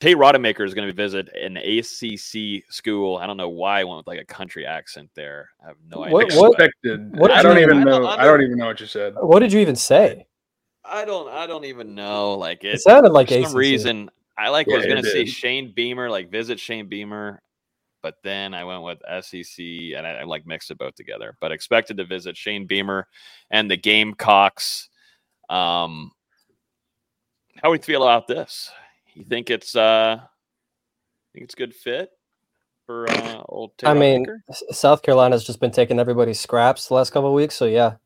Tate Rodemaker is going to visit an ACC school. I don't know why I went with like a country accent there. I have no idea. What, what, Expected. What I don't even I know. Don't, I don't even know what you said. What did you even say? I don't. I don't even know. Like it, it sounded like for some ACC. reason. I like yeah, was going to say Shane Beamer, like visit Shane Beamer, but then I went with SEC and I, I like mixed it both together. But expected to visit Shane Beamer and the Gamecocks. Um, how we feel about this? You think it's uh think it's good fit for uh old I mean, Maker? South Carolina's just been taking everybody's scraps the last couple of weeks, so yeah.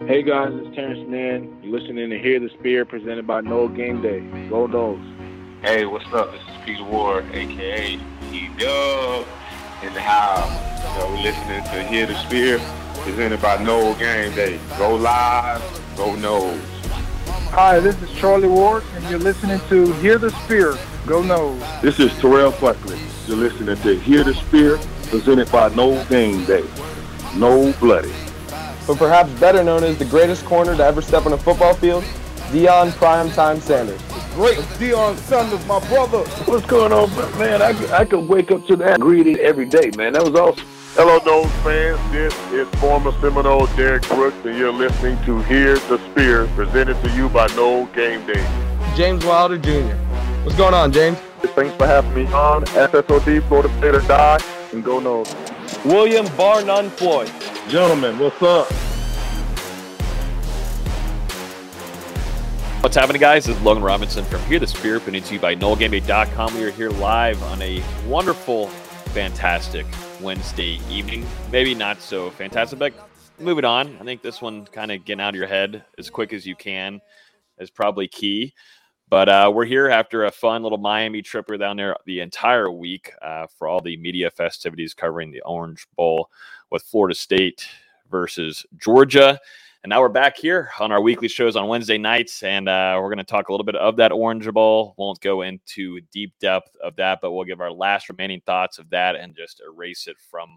Hey guys, it's Terrence Mann. You're listening to Hear the Spear presented by Nole Game Day. Go Noles. Hey, what's up? This is Peter Ward, aka E Dub in the house. You know, we're listening to Hear the Spear presented by Nole Game Day. Go live, go Noles. Hi, this is Charlie Ward, and you're listening to Hear the Spear. Go Noles. This is Terrell Buckley. You're listening to Hear the Spear, presented by Nole Game Day. No Bloody. But perhaps better known as the greatest corner to ever step on a football field, Deion Primetime Sanders. Great Deion Sanders, my brother. What's going on, man? I, I could wake up to that greeting every day, man. That was awesome. Hello, Noles fans. This is former Seminole Derek Brooks, and you're listening to Hear the Spear, presented to you by Nole Game Day. James Wilder Jr. What's going on, James? Thanks for having me on. FSOD, Florida State or Die, and go Noles. William Bar None Floyd. Gentlemen, what's up? What's happening, guys? This is Logan Robinson from Hear the Spear, presented to you by NoleGameDay.com. We are here live on a wonderful, fantastic Wednesday evening. Maybe not so fantastic, but moving on. I think this one kind of getting out of your head as quick as you can is probably key. But uh, we're here after a fun little Miami trip. We're down there the entire week uh, for all the media festivities covering the Orange Bowl with Florida State versus Georgia. And now we're back here on our weekly shows on Wednesday nights, and uh, we're going to talk a little bit of that Orange Bowl. Won't go into deep depth of that, but we'll give our last remaining thoughts of that and just erase it from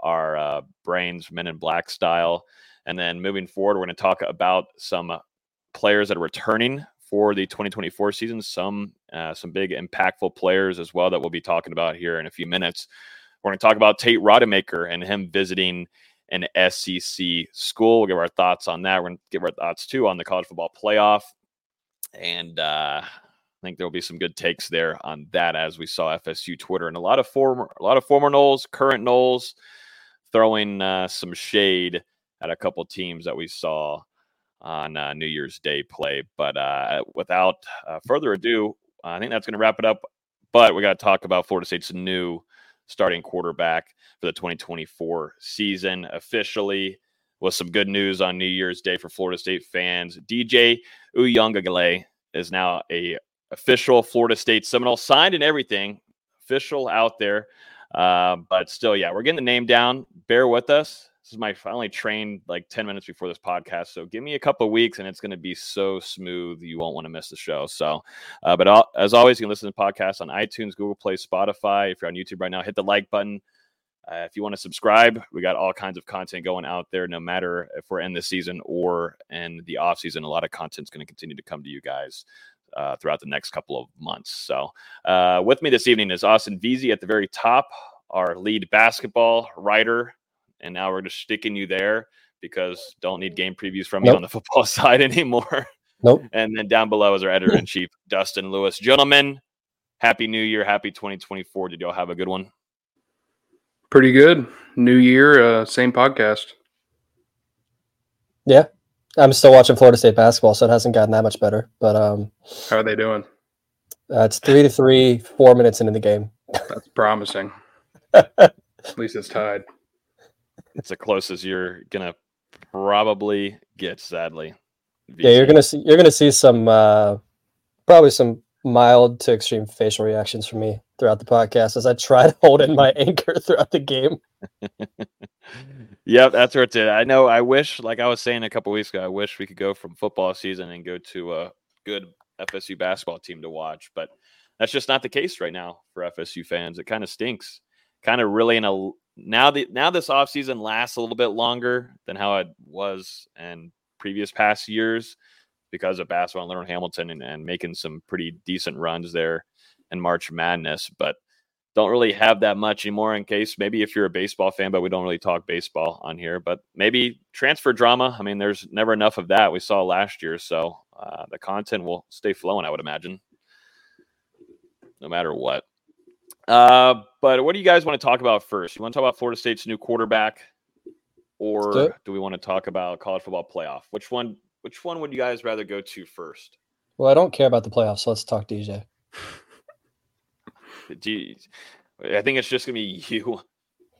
our uh, brains, Men in Black style. And then moving forward, we're going to talk about some players that are returning for the 2024 season. Some uh, some big impactful players as well that we'll be talking about here in a few minutes. We're going to talk about Tate Rodemaker and him visiting an SEC school. We'll give our thoughts on that. We're going to give our thoughts too on the college football playoff. And uh, I think there'll be some good takes there on that as we saw FSU Twitter and a lot of former, a lot of former Noles, current Noles, throwing uh, some shade at a couple teams that we saw on uh, New Year's Day play. But uh, without uh, further ado, I think that's going to wrap it up. But we got to talk about Florida State's new starting quarterback for the 2024 season officially with some good news on New Year's Day for Florida State fans. DJ Uiagalelei is now a official Florida State Seminole, signed and everything, official out there. Uh, but still, yeah, we're getting the name down. Bear with us. This is my finally trained like 10 minutes before this podcast. So give me a couple weeks and it's going to be so smooth. You won't want to miss the show. So, uh, but as always, you can listen to podcasts on iTunes, Google Play, Spotify. If you're on YouTube right now, hit the like button. Uh, if you want to subscribe, we got all kinds of content going out there, no matter if we're in the season or in the off season. A lot of content is going to continue to come to you guys uh, throughout the next couple of months. So, uh, with me this evening is Austin Veazey at the very top, our lead basketball writer and now we're just sticking you there because don't need game previews from nope. you on the football side anymore. Nope. And then down below is our editor in chief, Dustin Lewis. Gentlemen, happy new year, happy 2024. Did y'all have a good one? Pretty good. New year, uh, same podcast. Yeah. I'm still watching Florida State basketball, so it hasn't gotten that much better. But um how are they doing? Uh, it's three to three, four minutes into the game. That's promising. At least it's tied it's the closest you're gonna probably get, sadly. Yeah, you're gonna see you're gonna see some uh, probably some mild to extreme facial reactions from me throughout the podcast as I try to hold in my anchor throughout the game. yep, that's where it's at. I know. I wish, like I was saying a couple weeks ago, I wish we could go from football season and go to a good FSU basketball team to watch, but that's just not the case right now for FSU fans. It kind of stinks. Kind of really in a now the now this offseason lasts a little bit longer than how it was in previous past years because of basketball and Leonard Hamilton and, and making some pretty decent runs there in March Madness, but don't really have that much anymore in case maybe if you're a baseball fan, but we don't really talk baseball on here, but maybe transfer drama. I mean, there's never enough of that we saw last year. So uh, the content will stay flowing, I would imagine, no matter what. Uh, but what do you guys want to talk about first? You want to talk about Florida State's new quarterback, or do, do we want to talk about college football playoff? Which one? Which one would you guys rather go to first? Well, I don't care about the playoffs, so let's talk DJ. Geez. I think it's just gonna be you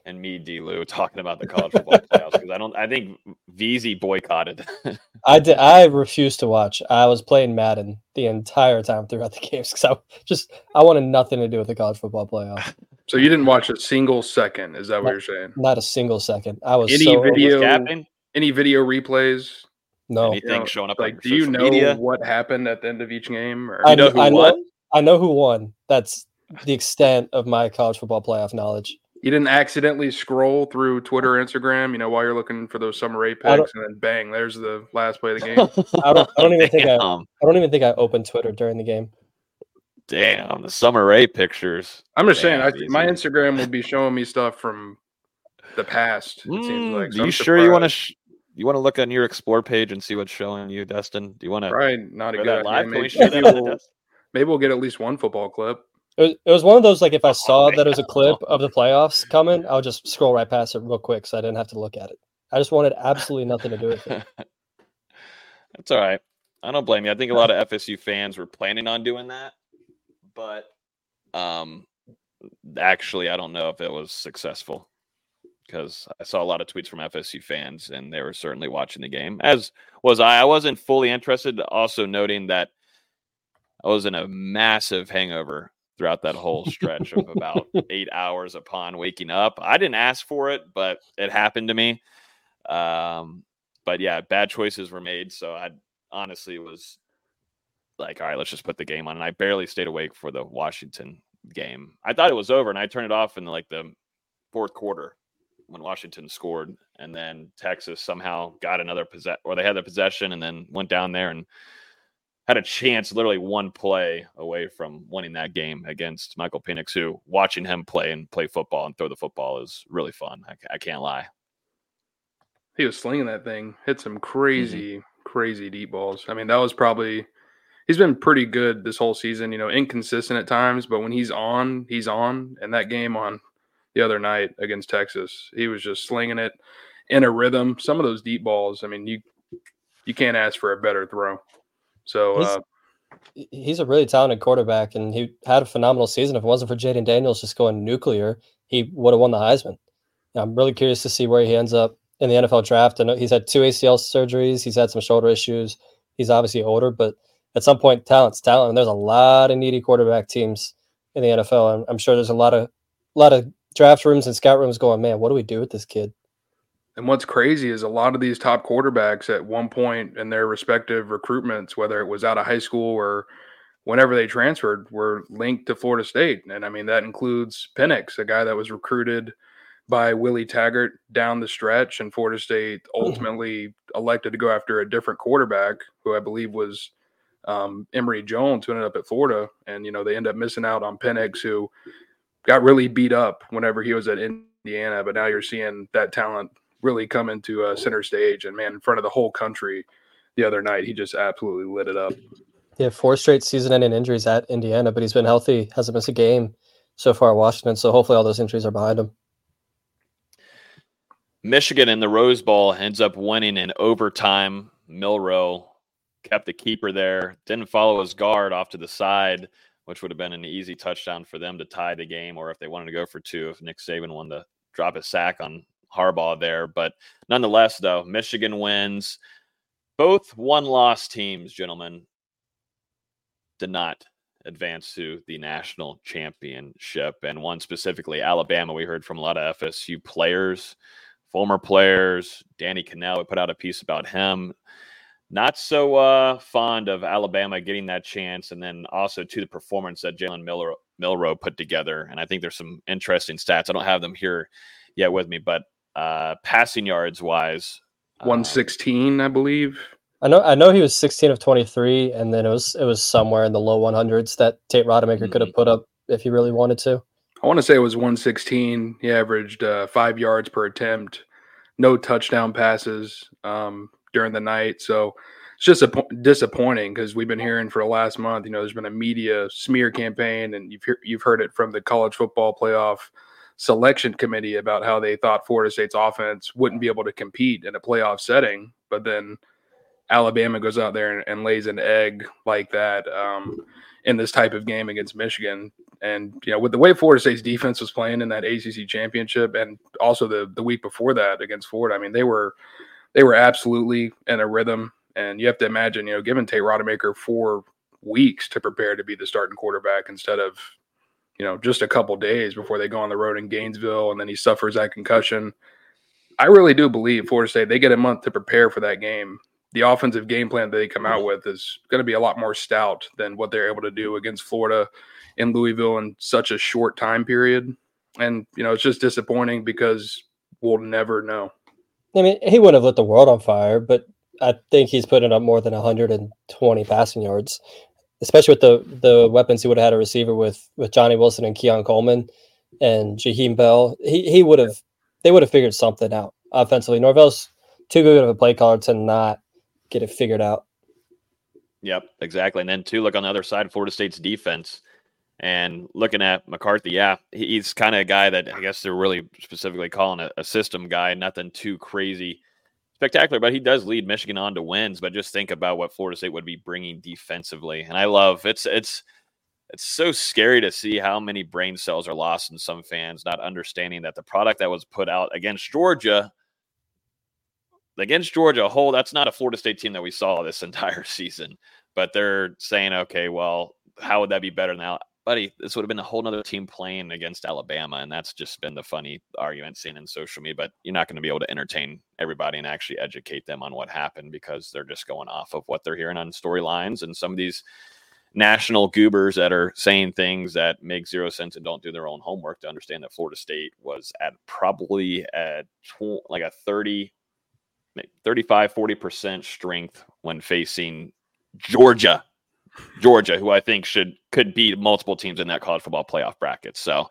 and me, D. Lou, talking about the college football playoffs because I don't. I think VZ boycotted. I did. I refused to watch. I was playing Madden the entire time throughout the games because I just I wanted nothing to do with the college football playoff. So you didn't watch a single second? Is that what Not- you're saying? Not a single second. I was Any so video? Captain? Any video replays? no. Anything You know, showing up like, do you know media? what happened at the end of each game? Or I know know, who I know, won? I know who won. That's the extent of my college football playoff knowledge. You didn't accidentally scroll through Twitter, or Instagram, you know, while you're looking for those summer eight I don't- picks, and then bang, there's the last play of the game. I don't. I don't even think I. I don't even think I opened Twitter during the game. damn, the Sommer Ray pictures. I'm just saying, I, my Instagram will be showing me stuff from the past. It seems Mm, like. do So you I'm sure you want to? Sh- you want to look on your explore page and see what's showing you, Dustin? Do you want to? Probably not a good idea. live? Can we Maybe, maybe we'll, maybe we'll get at least one football clip. It was, it was one of those like if I saw that it was a clip of the playoffs coming, I would just scroll right past it real quick so I didn't have to look at it. I just wanted absolutely nothing to do with it. That's all right. I don't blame you. I think a lot of FSU fans were planning on doing that, but um, actually, I don't know if it was successful because I saw a lot of tweets from FSU fans and they were certainly watching the game, as was I. I wasn't fully interested. Also, noting that I was in a massive hangover throughout that whole stretch of about eight hours upon waking up. I didn't ask for it, but it happened to me. Um, but yeah, bad choices were made. So I honestly was like, all right, let's just put the game on. And I barely stayed awake for the Washington game. I thought it was over, and I turned it off in like the fourth quarter when Washington scored, and then Texas somehow got another possession, or they had the possession, and then went down there and had a chance, literally one play away from winning that game against Michael Penix, who watching him play and play football and throw the football is really fun. I, I can't lie. He was slinging that thing, hit some Mm-hmm. crazy, crazy deep balls. I mean, that was probably he's been pretty good this whole season. You know, inconsistent at times, but when he's on, he's on. And that game on the other night against Texas, he was just slinging it in a rhythm. Some of those deep balls, I mean, you you can't ask for a better throw. So He's- uh, He's a really talented quarterback, and he had a phenomenal season. If it wasn't for Jayden Daniels just going nuclear, he would have won the Heisman. I'm really curious to see where he ends up in the NFL draft. And he's had two ACL surgeries. He's had some shoulder issues. He's obviously older, but at some point, talent's talent. And there's a lot of needy quarterback teams in the NFL. I'm, I'm sure there's a lot of lot of draft rooms and scout rooms going, man, what do we do with this kid? And what's crazy is a lot of these top quarterbacks at one point in their respective recruitments, whether it was out of high school or whenever they transferred, were linked to Florida State. And I mean, that includes Penix, a guy that was recruited by Willie Taggart down the stretch, and Florida State ultimately elected to go after a different quarterback, who I believe was um, Emory Jones, who ended up at Florida. And, you know, they end up missing out on Penix, who got really beat up whenever he was at Indiana. But now you're seeing that talent really come into uh, center stage. And man, in front of the whole country the other night, he just absolutely lit it up. Yeah, four straight season-ending injuries at Indiana, but he's been healthy, hasn't missed a game so far at Washington. So hopefully all those injuries are behind him. Michigan in the Rose Bowl ends up winning in overtime. Milroe kept the keeper there, didn't follow his guard off to the side, which would have been an easy touchdown for them to tie the game, or if they wanted to go for two, if Nick Saban wanted to drop a sack on Harbaugh there. But nonetheless, though, Michigan wins. Both one loss teams, gentlemen, did not advance to the national championship. And one specifically, Alabama, we heard from a lot of FSU players, former players. Danny Kanell, we put out a piece about him. Not so uh, fond of Alabama getting that chance. And then also to the performance that Jalen Miller, Milroe put together. And I think there's some interesting stats. I don't have them here yet with me, but uh, passing yards wise, um, 116, I believe. I know I know he was 16 of 23, and then it was it was somewhere in the low 100s that Tate Rodemaker mm-hmm. could have put up if he really wanted to. I want to say it was 116. He averaged uh, five yards per attempt, no touchdown passes um, during the night. So it's just a, disappointing because we've been hearing for the last month. You know, there's been a media smear campaign, and you've he- you've heard it from the college football playoff selection committee about how they thought Florida State's offense wouldn't be able to compete in a playoff setting, but then Alabama goes out there and, and lays an egg like that um, in this type of game against Michigan. And you know, with the way Florida State's defense was playing in that ACC championship, and also the the week before that against Florida, I mean, they were they were absolutely in a rhythm. And you have to imagine, you know, giving Tate Rodemaker four weeks to prepare to be the starting quarterback instead of you know, just a couple days before they go on the road in Gainesville and then he suffers that concussion. I really do believe Florida State, they get a month to prepare for that game. The offensive game plan that they come out with is going to be a lot more stout than what they're able to do against Florida in Louisville in such a short time period. And, you know, it's just disappointing because we'll never know. I mean, he wouldn't have lit the world on fire, but I think he's putting up more than 120 passing yards especially with the the weapons he would have had a receiver with with Johnny Wilson and Keon Coleman and Jaheim Bell, he he would have they would have figured something out offensively. Norvell's too good of a play caller to not get it figured out. Yep, exactly. And then too, look on the other side, Florida State's defense. And looking at McCarthy, yeah, he's kind of a guy that I guess they're really specifically calling a, a system guy, nothing too crazy spectacular, but he does lead Michigan on to wins. But just think about what Florida State would be bringing defensively, and I love it's it's it's so scary to see how many brain cells are lost in some fans not understanding that the product that was put out against Georgia against Georgia, whole that's not a Florida State team that we saw this entire season. But they're saying, okay, well, how would that be better now? Buddy, this would have been a whole other team playing against Alabama. And that's just been the funny argument seen in social media. But you're not going to be able to entertain everybody and actually educate them on what happened because they're just going off of what they're hearing on storylines and some of these national goobers that are saying things that make zero sense and don't do their own homework to understand that Florida State was at probably at tw- like a 30 35 40% strength when facing Georgia Georgia, who I think should could beat multiple teams in that college football playoff bracket. So,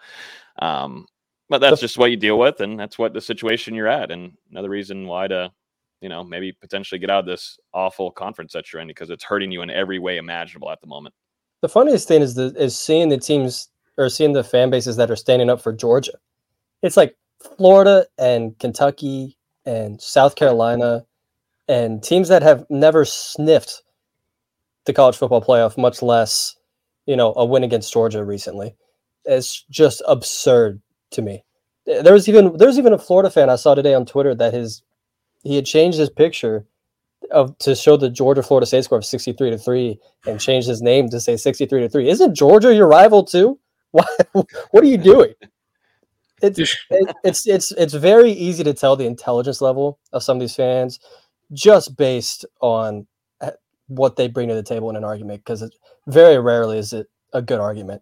um, but that's just what you deal with, and that's what the situation you're at. And another reason why to, you know, maybe potentially get out of this awful conference that you're in because it's hurting you in every way imaginable at the moment. The funniest thing is the is seeing the teams or seeing the fan bases that are standing up for Georgia. It's like Florida and Kentucky and South Carolina and teams that have never sniffed the college football playoff, much less, you know, a win against Georgia recently. It's just absurd to me. There was even there's even a Florida fan I saw today on Twitter that his he had changed his picture of to show the Georgia Florida State score of 63 to 3 and changed his name to say 63 to 3. Isn't Georgia your rival too? Why, what are you doing? It's it, it's it's it's very easy to tell the intelligence level of some of these fans just based on what they bring to the table in an argument because it very rarely is it a good argument.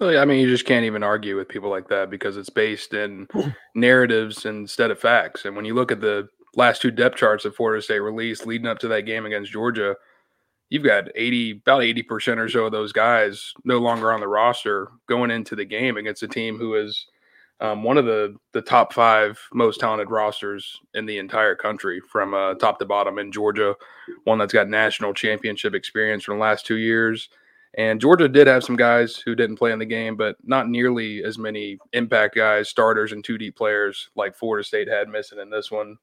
Well, yeah, I mean, you just can't even argue with people like that because it's based in narratives instead of facts. And when you look at the last two depth charts that Florida State released leading up to that game against Georgia, you've got 80, about 80% or so of those guys no longer on the roster going into the game against a team who is um, one of the the top five most talented rosters in the entire country from uh, top to bottom in Georgia, one that's got national championship experience from the last two years. And Georgia did have some guys who didn't play in the game, but not nearly as many impact guys, starters, and 2D players like Florida State had missing in this one.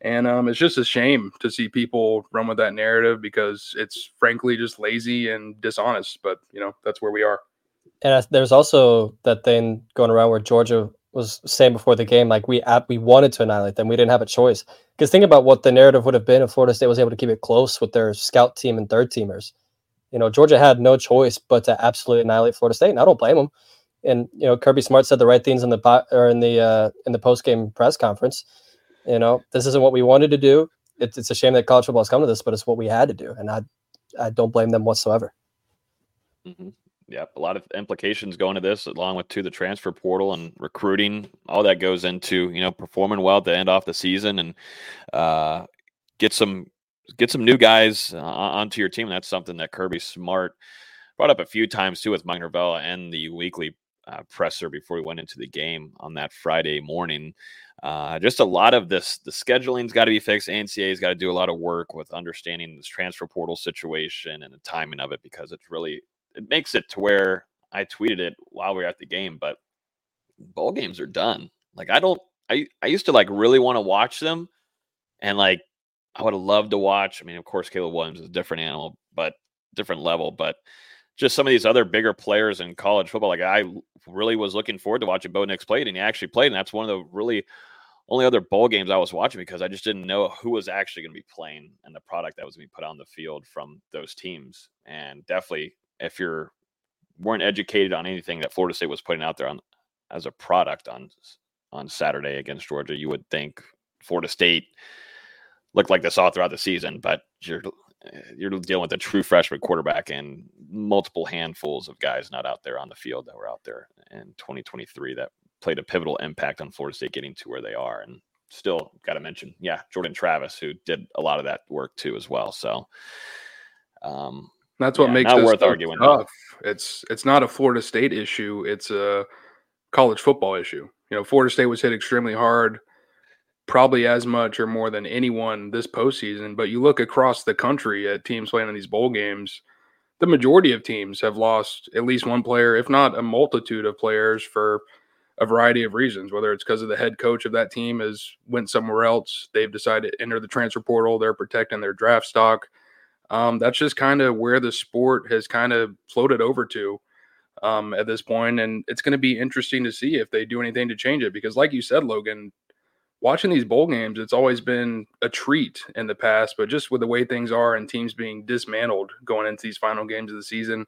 And um, it's just a shame to see people run with that narrative because it's frankly just lazy and dishonest. But you know that's where we are. And there's also that thing going around where Georgia was saying before the game, like we we wanted to annihilate them, we didn't have a choice. Because think about what the narrative would have been if Florida State was able to keep it close with their scout team and third teamers. You know, Georgia had no choice but to absolutely annihilate Florida State, and I don't blame them. And you know, Kirby Smart said the right things in the or in the uh, in the post game press conference. You know, this isn't what we wanted to do. It's, it's a shame that college football has come to this, but it's what we had to do, and I I don't blame them whatsoever. Mm-hmm yeah, a lot of implications going to this, along with to the transfer portal and recruiting. All that goes into you know performing well the end off the season and uh, get some get some new guys uh, onto your team. That's something that Kirby Smart brought up a few times too with Mike Norvell and the weekly uh, presser before we went into the game on that Friday morning. Uh, just a lot of this, the scheduling's got to be fixed. NCAA's got to do a lot of work with understanding this transfer portal situation and the timing of it because it's really, it makes it to where I tweeted it while we were at the game, but bowl games are done. Like, I don't, I, I used to like really want to watch them and like, I would have loved to watch. I mean, of course, Caleb Williams is a different animal, but different level, but just some of these other bigger players in college football. Like I really was looking forward to watching Bo Nix play, and he actually played. And that's one of the really only other bowl games I was watching because I just didn't know who was actually going to be playing and the product that was being put on the field from those teams. And definitely, if you're weren't educated on anything that Florida State was putting out there on as a product on on Saturday against Georgia, you would think Florida State looked like this all throughout the season. But you're you're dealing with a true freshman quarterback and multiple handfuls of guys not out there on the field that were out there in 2023 that played a pivotal impact on Florida State getting to where they are. And still got to mention, yeah, Jordan Travis, who did a lot of that work too as well. So um, that's what yeah, makes it worth arguing. Tough. It's it's not a Florida State issue; it's a college football issue. You know, Florida State was hit extremely hard, probably as much or more than anyone this postseason. But you look across the country at teams playing in these bowl games. The majority of teams have lost at least one player, if not a multitude of players, for a variety of reasons, whether it's because of the head coach of that team has went somewhere else, they've decided to enter the transfer portal, they're protecting their draft stock. Um, that's just kind of where the sport has kind of floated over to um, at this point, and it's going to be interesting to see if they do anything to change it. Because, like you said, Logan, watching these bowl games, it's always been a treat in the past, but just with the way things are and teams being dismantled going into these final games of the season,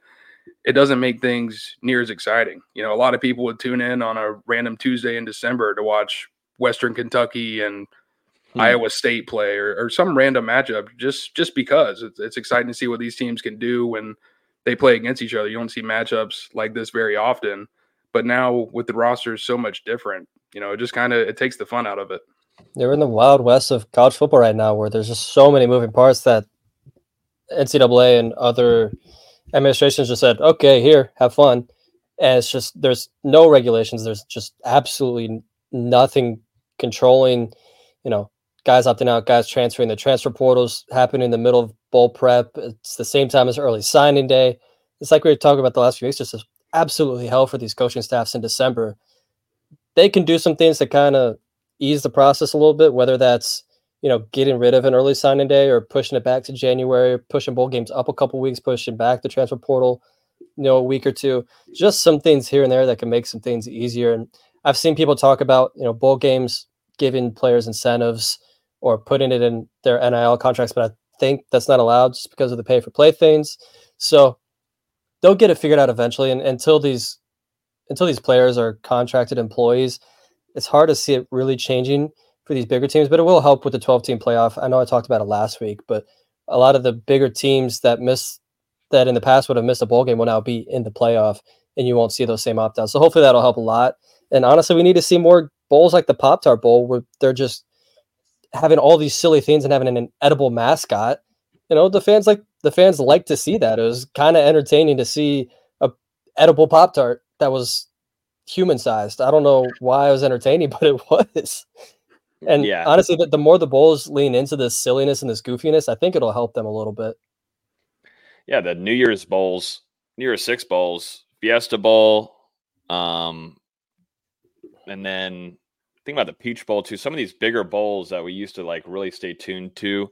it doesn't make things near as exciting. You know, a lot of people would tune in on a random Tuesday in December to watch Western Kentucky and hmm. Iowa State play or, or, some random matchup just just because it's, it's exciting to see what these teams can do when they play against each other. You don't see matchups like this very often, but now with the rosters so much different, you know, it just kind of it takes the fun out of it. They're in the wild west of college football right now, where there's just so many moving parts that NCAA and other administrations just said, okay, here, have fun. And it's just, there's no regulations. There's just absolutely nothing controlling, you know, guys opting out, guys transferring. The transfer portals happen in the middle of bowl prep. It's the same time as early signing day. It's like we were talking about the last few weeks, just absolutely hell for these coaching staffs in December. They can do some things to kind of ease the process a little bit, whether that's you know, getting rid of an early signing day or pushing it back to January, pushing bowl games up a couple weeks, pushing back the transfer portal, you know, a week or two. Just some things here and there that can make some things easier. And I've seen people talk about, you know, bowl games giving players incentives or putting it in their NIL contracts, but I think that's not allowed just because of the pay for play things. So they'll get it figured out eventually. And until these until these players are contracted employees, it's hard to see it really changing for these bigger teams, but it will help with the 12 team playoff. I know I talked about it last week, but a lot of the bigger teams that miss that in the past would have missed a bowl game will now be in the playoff, and you won't see those same opt outs. So hopefully that'll help a lot. And honestly, we need to see more bowls like the Pop Tart Bowl where they're just having all these silly things and having an edible mascot. You know, the fans like the fans like to see that. It was kind of entertaining to see a edible Pop Tart that was human sized. I don't know why it was entertaining, but it was. And yeah. honestly, the, the more the Bulls lean into this silliness and this goofiness, I think it'll help them a little bit. Yeah, the New Year's bowls, New Year's Six bowls, Fiesta Bowl, um, and then think about the Peach Bowl too. Some of these bigger bowls that we used to like really stay tuned to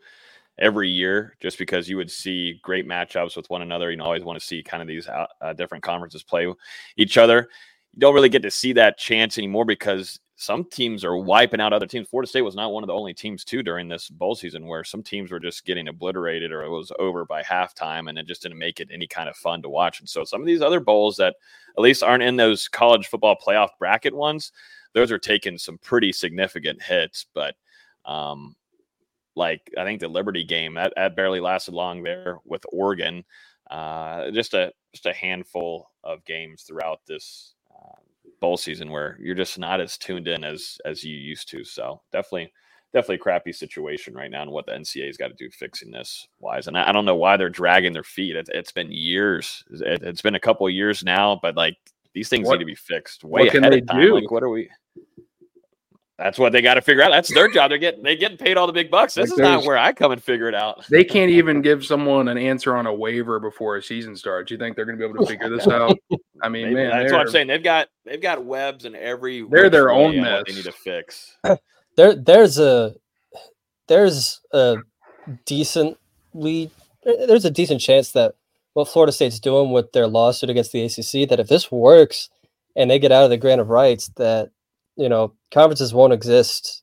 every year, just because you would see great matchups with one another. You always want to see kind of these uh, uh different conferences play each other. You don't really get to see that chance anymore because some teams are wiping out other teams. Florida State was not one of the only teams too during this bowl season where some teams were just getting obliterated or it was over by halftime and it just didn't make it any kind of fun to watch. And so some of these other bowls that at least aren't in those college football playoff bracket ones, those are taking some pretty significant hits. But um, like I think the Liberty game that, that barely lasted long there with Oregon. Uh, just a just a handful of games throughout this bowl season where you're just not as tuned in as as you used to. So definitely definitely a crappy situation right now and what the NCAA's got to do fixing this wise. And I, I, don't know why they're dragging their feet. It, has been years. It, has been a couple years now, but like these things what, need to be fixed way ahead of time. Do? Like, what are we? That's what they got to figure out. That's their job. They're getting they getting paid all the big bucks. This like is not where I come and figure it out. They can't even give someone an answer on a waiver before a season starts. You think they're going to be able to figure this out? I mean, Maybe, man, that's what I'm saying. They've got they've got webs in every. They're their own mess. They need to fix. There, there's a there's a decently there's a decent chance that what Florida State's doing with their lawsuit against the ACC that if this works and they get out of the grant of rights that you know conferences won't exist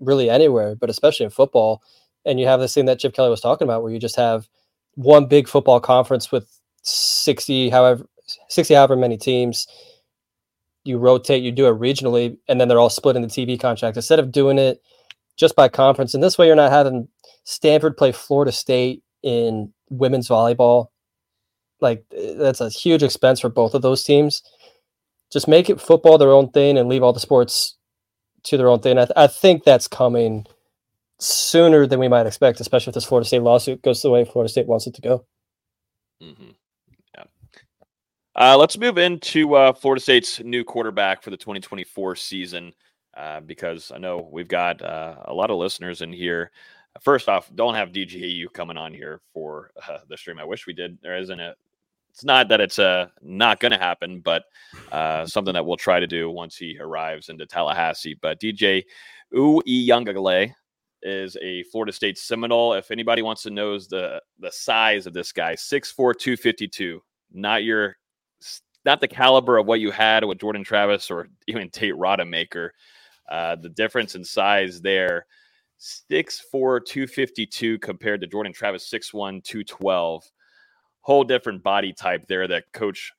really anywhere but especially in football and you have this thing that Chip Kelly was talking about where you just have one big football conference with 60 however 60 however many teams. You rotate you do it regionally and then they're all split in the TV contract instead of doing it just by conference and this way you're not having Stanford play Florida State in women's volleyball like eh, that's a huge expense for both of those teams just make it football their own thing and leave all the sports to their own thing. I, th- I think that's coming sooner than we might expect, especially if this Florida State lawsuit goes the way Florida State wants it to go. Mm-hmm. Yeah. Uh, let's move into uh, Florida State's new quarterback for the 2024 season uh, because I know we've got uh, a lot of listeners in here. First off, don't have DJU coming on here for uh, the stream. I wish we did. There isn't a it's not that it's uh, not going to happen, but uh, something that we'll try to do once he arrives into Tallahassee. But DJ Uiagalelei is a Florida State Seminole. If anybody wants to know the the size of this guy, 6'4", 252. Not your not the caliber of what you had with Jordan Travis or even Tate Rodemaker. Uh, the difference in size there, 6'4", 252 compared to Jordan Travis, 6'1", 212 whole different body type there that coach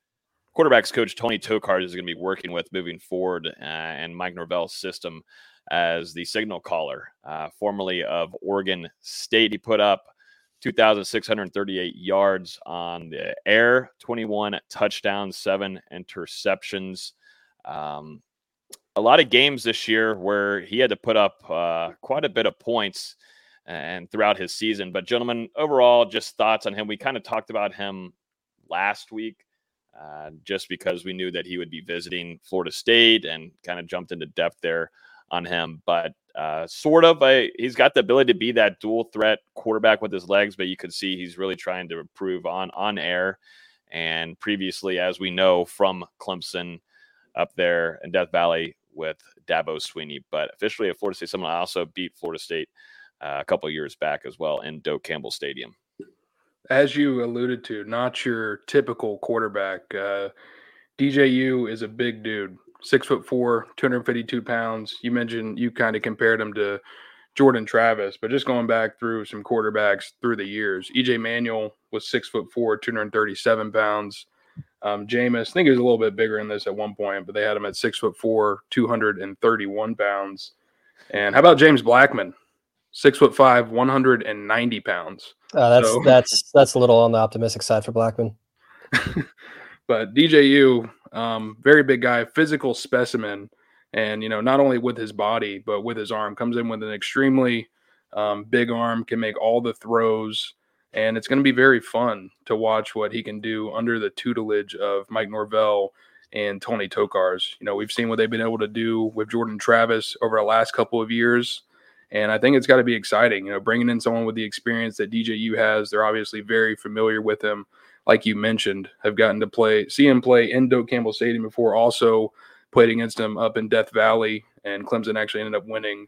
quarterbacks coach Tony Tokarz is going to be working with moving forward, uh, and Mike Norvell's system as the signal caller, uh, formerly of Oregon State. He put up 2,638 yards on the air, 21 touchdowns, seven interceptions. Um, a lot of games this year where he had to put up uh, quite a bit of points and throughout his season. But, gentlemen, overall, just thoughts on him. We kind of talked about him last week uh, just because we knew that he would be visiting Florida State and kind of jumped into depth there on him. But uh, sort of, a, he's got the ability to be that dual threat quarterback with his legs, but you could see he's really trying to improve on on air. And previously, as we know from Clemson up there in Death Valley with Dabo Swinney, but officially at Florida State, someone also beat Florida State uh, a couple years back as well in Doak Campbell Stadium. As you alluded to, not your typical quarterback. Uh, DJU is a big dude, six foot four, 252 pounds. You mentioned you kind of compared him to Jordan Travis, but just going back through some quarterbacks through the years, EJ Manuel was six foot four, 237 pounds. Um, Jameis, I think he was a little bit bigger in this at one point, but they had him at six foot four, 231 pounds. And how about James Blackman? Six foot five, 190 pounds. Uh, that's so. that's that's a little on the optimistic side for Blackman. but DJU, um, very big guy, physical specimen, and you know not only with his body but with his arm, comes in with an extremely um, big arm, can make all the throws, and it's going to be very fun to watch what he can do under the tutelage of Mike Norvell and Tony Tokarz. You know, we've seen what they've been able to do with Jordan Travis over the last couple of years. And I think it's got to be exciting, you know, bringing in someone with the experience that DJU has. They're obviously very familiar with him, like you mentioned, have gotten to play, see him play in Doak Campbell Stadium before, also played against him up in Death Valley. And Clemson actually ended up winning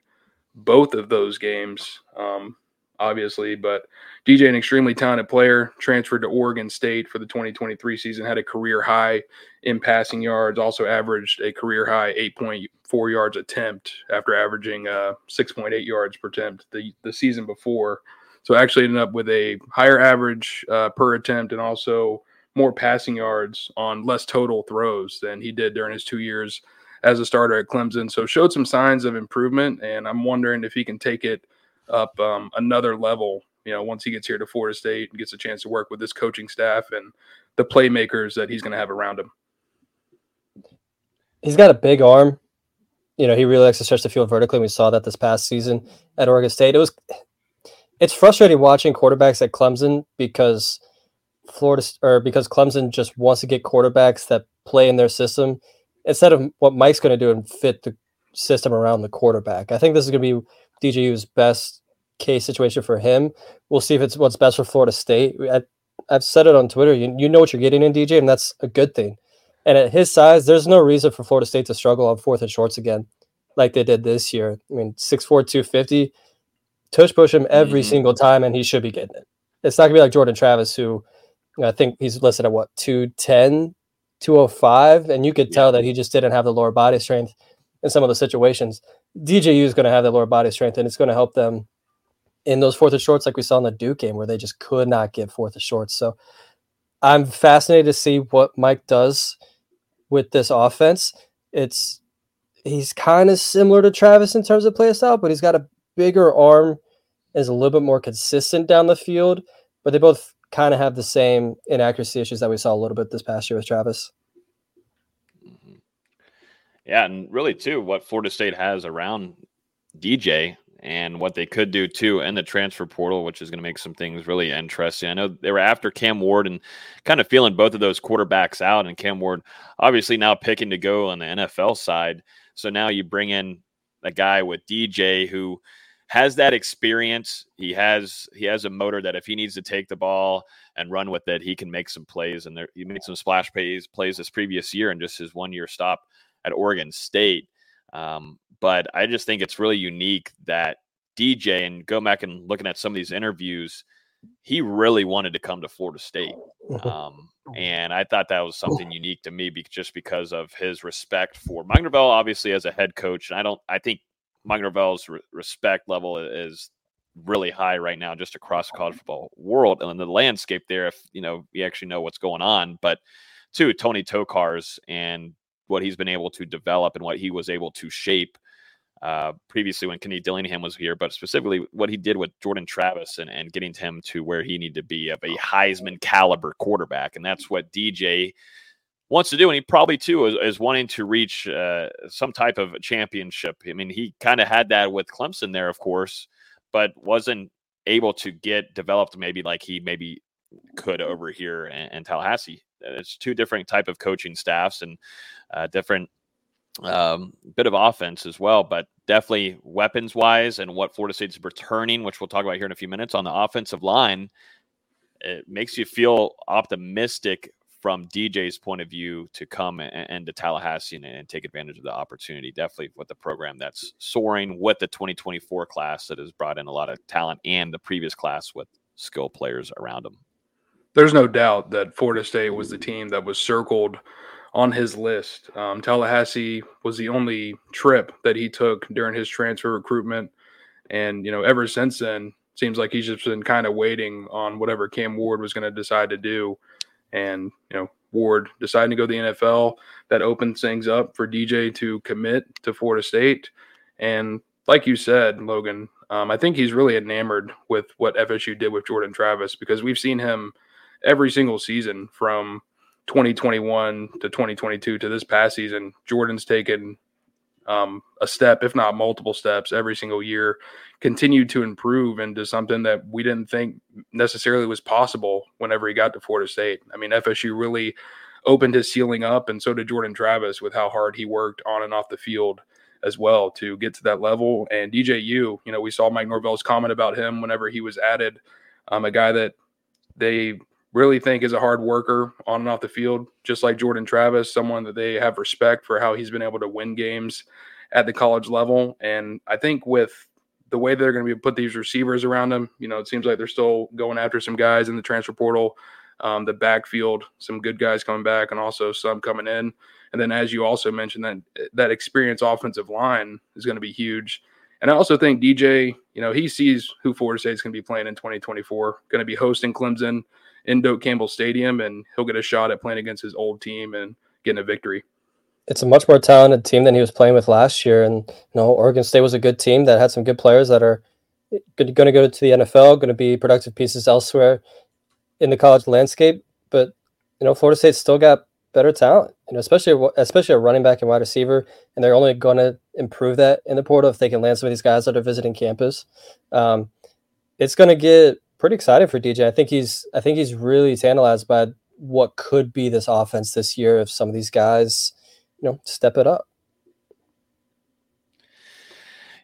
both of those games. Um, obviously. But DJ, an extremely talented player, transferred to Oregon State for the 2023 season, had a career high in passing yards, also averaged a career high 8.4 yards attempt after averaging uh, 6.8 yards per attempt the, the season before. So actually ended up with a higher average uh, per attempt and also more passing yards on less total throws than he did during his two years as a starter at Clemson. So showed some signs of improvement, and I'm wondering if he can take it – up um, another level. You know, once he gets here to Florida State and gets a chance to work with this coaching staff and the playmakers that he's going to have around him. He's got a big arm, you know, he really likes to stretch the field vertically. We saw that this past season at Oregon State. It was it's frustrating watching quarterbacks at Clemson because Florida or because Clemson just wants to get quarterbacks that play in their system instead of what Mike's going to do and fit the system around the quarterback. I think this is going to be DJU's best case situation for him. We'll see if it's what's best for Florida State. I, have said it on Twitter. You, you know what you're getting in DJ, and that's a good thing. And at his size, there's no reason for Florida State to struggle on fourth and shorts again, like they did this year. I mean, 6'4, 250, tush push him every mm-hmm. single time, and he should be getting it. It's not going to be like Jordan Travis, who I think he's listed at what, 210, 205, and you could tell that he just didn't have the lower body strength in some of the situations. DJU is going to have the lower body strength, and it's going to help them in those fourth and shorts, like we saw in the Duke game, where they just could not get fourth and shorts. So I'm fascinated to see what Mike does with this offense. It's he's kind of similar to Travis in terms of play style, but he's got a bigger arm, is a little bit more consistent down the field. But they both kind of have the same inaccuracy issues that we saw a little bit this past year with Travis. Yeah, and really too, what Florida State has around DJ and what they could do too in the transfer portal, which is going to make some things really interesting. I know they were after Cam Ward and kind of feeling both of those quarterbacks out, and Cam Ward obviously now picking to go on the NFL side. So now you bring in a guy with DJ who has that experience. He has he has a motor that if he needs to take the ball and run with it, he can make some plays. And there, he made some splash plays plays this previous year and just his one year stop at Oregon State. Um, but I just think it's really unique that DJ and go back and looking at some of these interviews, he really wanted to come to Florida State. Um, and I thought that was something unique to me just because of his respect for Mike Norvell, obviously as a head coach. And I don't, I think Mike Norvell's re- respect level is really high right now, just across the college football world and the landscape there. If you know, you actually know what's going on, but to Tony Tokarz and what he's been able to develop and what he was able to shape uh, previously when Kenny Dillingham was here, but specifically what he did with Jordan Travis and, and getting him to where he needed to be of a Heisman caliber quarterback. And that's what DJ wants to do. And he probably, too, is, is wanting to reach uh, some type of championship. I mean, he kind of had that with Clemson there, of course, but wasn't able to get developed maybe like he maybe could over here in, in Tallahassee. It's two different type of coaching staffs and uh, different um, bit of offense as well, but definitely weapons wise and what Florida State's returning, which we'll talk about here in a few minutes on the offensive line, it makes you feel optimistic from DJ's point of view to come and, to Tallahassee and, and, take advantage of the opportunity. Definitely with the program that's soaring with the 2024 class that has brought in a lot of talent and the previous class with skill players around them. There's no doubt that Florida State was the team that was circled on his list. Um, Tallahassee was the only trip that he took during his transfer recruitment, and you know, ever since then, seems like he's just been kind of waiting on whatever Cam Ward was going to decide to do, and you know, Ward deciding to go to the NFL. That opens things up for DJ to commit to Florida State, and like you said, Logan, um, I think he's really enamored with what FSU did with Jordan Travis because we've seen him every single season from 2021 to 2022 to this past season, Jordan's taken um, a step, if not multiple steps, every single year, continued to improve into something that we didn't think necessarily was possible whenever he got to Florida State. I mean, FSU really opened his ceiling up, and so did Jordan Travis with how hard he worked on and off the field as well to get to that level. And DJU, you know, we saw Mike Norvell's comment about him whenever he was added, um, a guy that they really think is a hard worker on and off the field, just like Jordan Travis, someone that they have respect for how he's been able to win games at the college level. And I think with the way they're going to be put these receivers around him, you know, it seems like they're still going after some guys in the transfer portal, um, the backfield, some good guys coming back, and also some coming in. And then, as you also mentioned, that that experienced offensive line is going to be huge. And I also think DJ, you know, he sees who Florida State is going to be playing in 2024, going to be hosting Clemson in Doak Campbell Stadium, and he'll get a shot at playing against his old team and getting a victory. It's a much more talented team than he was playing with last year, and you know Oregon State was a good team that had some good players that are going to go to the NFL, going to be productive pieces elsewhere in the college landscape. But you know, Florida State's still got better talent, you know, especially especially a running back and wide receiver, and they're only going to improve that in the portal if they can land some of these guys that are visiting campus. Um, it's going to get pretty excited for DJ. I think he's I think he's really tantalized by what could be this offense this year if some of these guys, you know, step it up.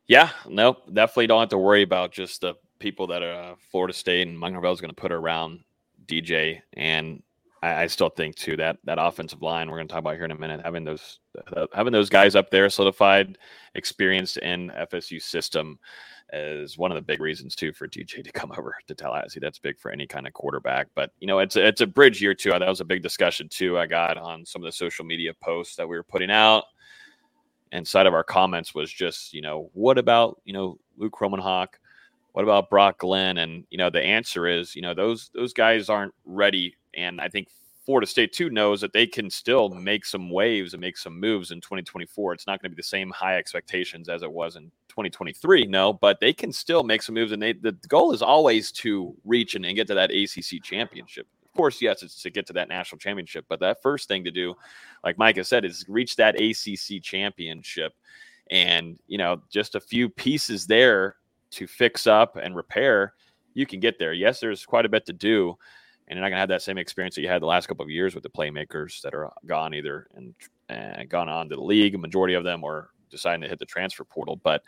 Yeah, no, definitely don't have to worry about just the people that uh, Florida State and Bell is going to put around DJ. And I, I, still think too that that offensive line we're going to talk about here in a minute, having those uh, having those guys up there, solidified, experienced in FSU system, is one of the big reasons too for DJ to come over to Tallahassee. That's big for any kind of quarterback. But you know, it's a, it's a bridge year too. That was a big discussion too. I got on some of the social media posts that we were putting out. Inside of our comments was just, you know, what about you know Luke Kromenhoek? What about Brock Glenn? And you know, the answer is, you know, those those guys aren't ready. And I think Florida State too knows that they can still make some waves and make some moves in 2024. It's not going to be the same high expectations as it was in 2023, no, but they can still make some moves. And they, the goal is always to reach and, and get to that ACC championship. Of course, yes, it's to get to that national championship. But that first thing to do, like Micah said, is reach that ACC championship. And, you know, just a few pieces there to fix up and repair, you can get there. Yes, there's quite a bit to do. And you're not going to have that same experience that you had the last couple of years with the playmakers that are gone either and, and gone on to the league, a majority of them, or deciding to hit the transfer portal. But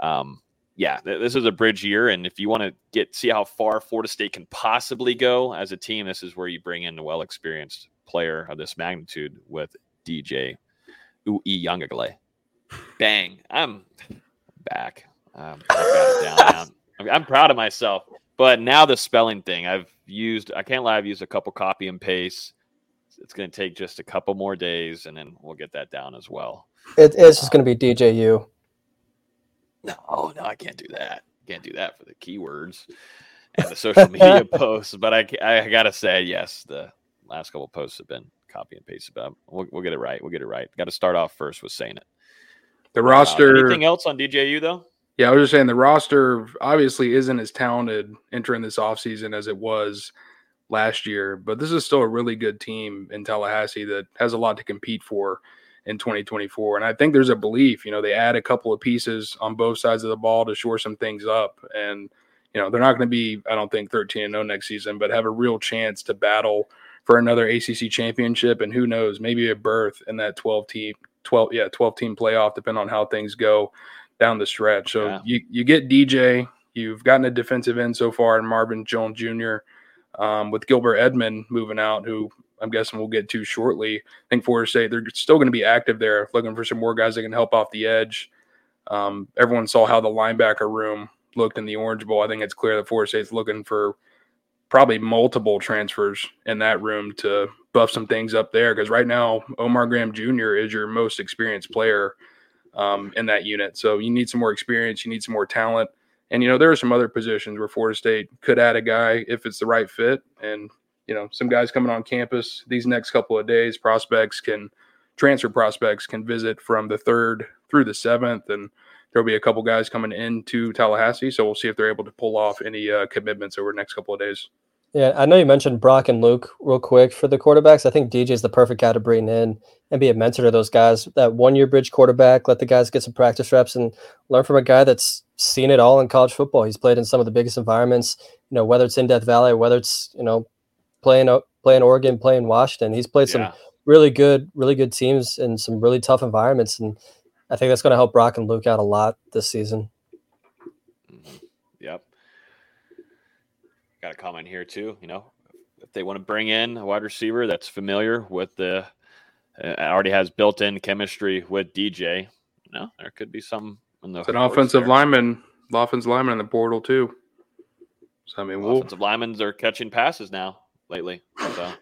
um, yeah, th- this is a bridge year, and if you want to get see how far Florida State can possibly go as a team, this is where you bring in a well experienced player of this magnitude with DJ Uiagalelei. Bang! I'm back. Um, down, I'm, I'm proud of myself. But now the spelling thing, I've used. I can't lie. I've used a couple copy and paste. It's going to take just a couple more days, and then we'll get that down as well. It, it's just going to be DJU. No, no, I can't do that. Can't do that for the keywords and the social media posts. But I, I gotta say, yes, the last couple posts have been copy and paste. But we'll, we'll get it right. We'll get it right. Got to start off first with saying it. The uh, roster. anything else on DJU though? Yeah, I was just saying the roster obviously isn't as talented entering this offseason as it was last year, but this is still a really good team in Tallahassee that has a lot to compete for in 2024. And I think there's a belief, you know, they add a couple of pieces on both sides of the ball to shore some things up. And, you know, they're not going to be, I don't think, 13 and 0 next season, but have a real chance to battle for another ACC championship. And who knows, maybe a berth in that 12 team, 12, yeah, 12 team playoff, depending on how things go down the stretch. So yeah. you, you get DJ, you've gotten a defensive end so far in Marvin Jones Jr. Um, with Gilbert Edmond moving out, who I'm guessing we'll get to shortly. I think Florida State, they're still going to be active there, looking for some more guys that can help off the edge. Um, everyone saw how the linebacker room looked in the Orange Bowl. I think it's clear that Florida State's looking for probably multiple transfers in that room to buff some things up there because right now Omar Graham Jr. is your most experienced player um, in that unit. So you need some more experience, you need some more talent. And you know there are some other positions where Florida State could add a guy if it's the right fit, and you know, some guys coming on campus these next couple of days, prospects can transfer prospects can visit from the third through the seventh, and there'll be a couple guys coming into Tallahassee. So we'll see if they're able to pull off any uh, commitments over the next couple of days. Yeah, I know you mentioned Brock and Luke real quick for the quarterbacks. I think DJ is the perfect guy to bring in and be a mentor to those guys. That one year bridge quarterback, let the guys get some practice reps and learn from a guy that's seen it all in college football. He's played in some of the biggest environments, you know, whether it's in Death Valley whether it's, you know, playing playing Oregon, playing Washington. He's played yeah. some really good, really good teams in some really tough environments, and I think that's going to help Brock and Luke out a lot this season. Mm-hmm. Yep. Got a comment here too. You know, if they want to bring in a wide receiver that's familiar with the, uh, already has built-in chemistry with DJ. You know, there could be some. In the it's an offensive there. lineman, offensive lineman in the portal too. So I mean, we'll, offensive linemen are catching passes now lately. So.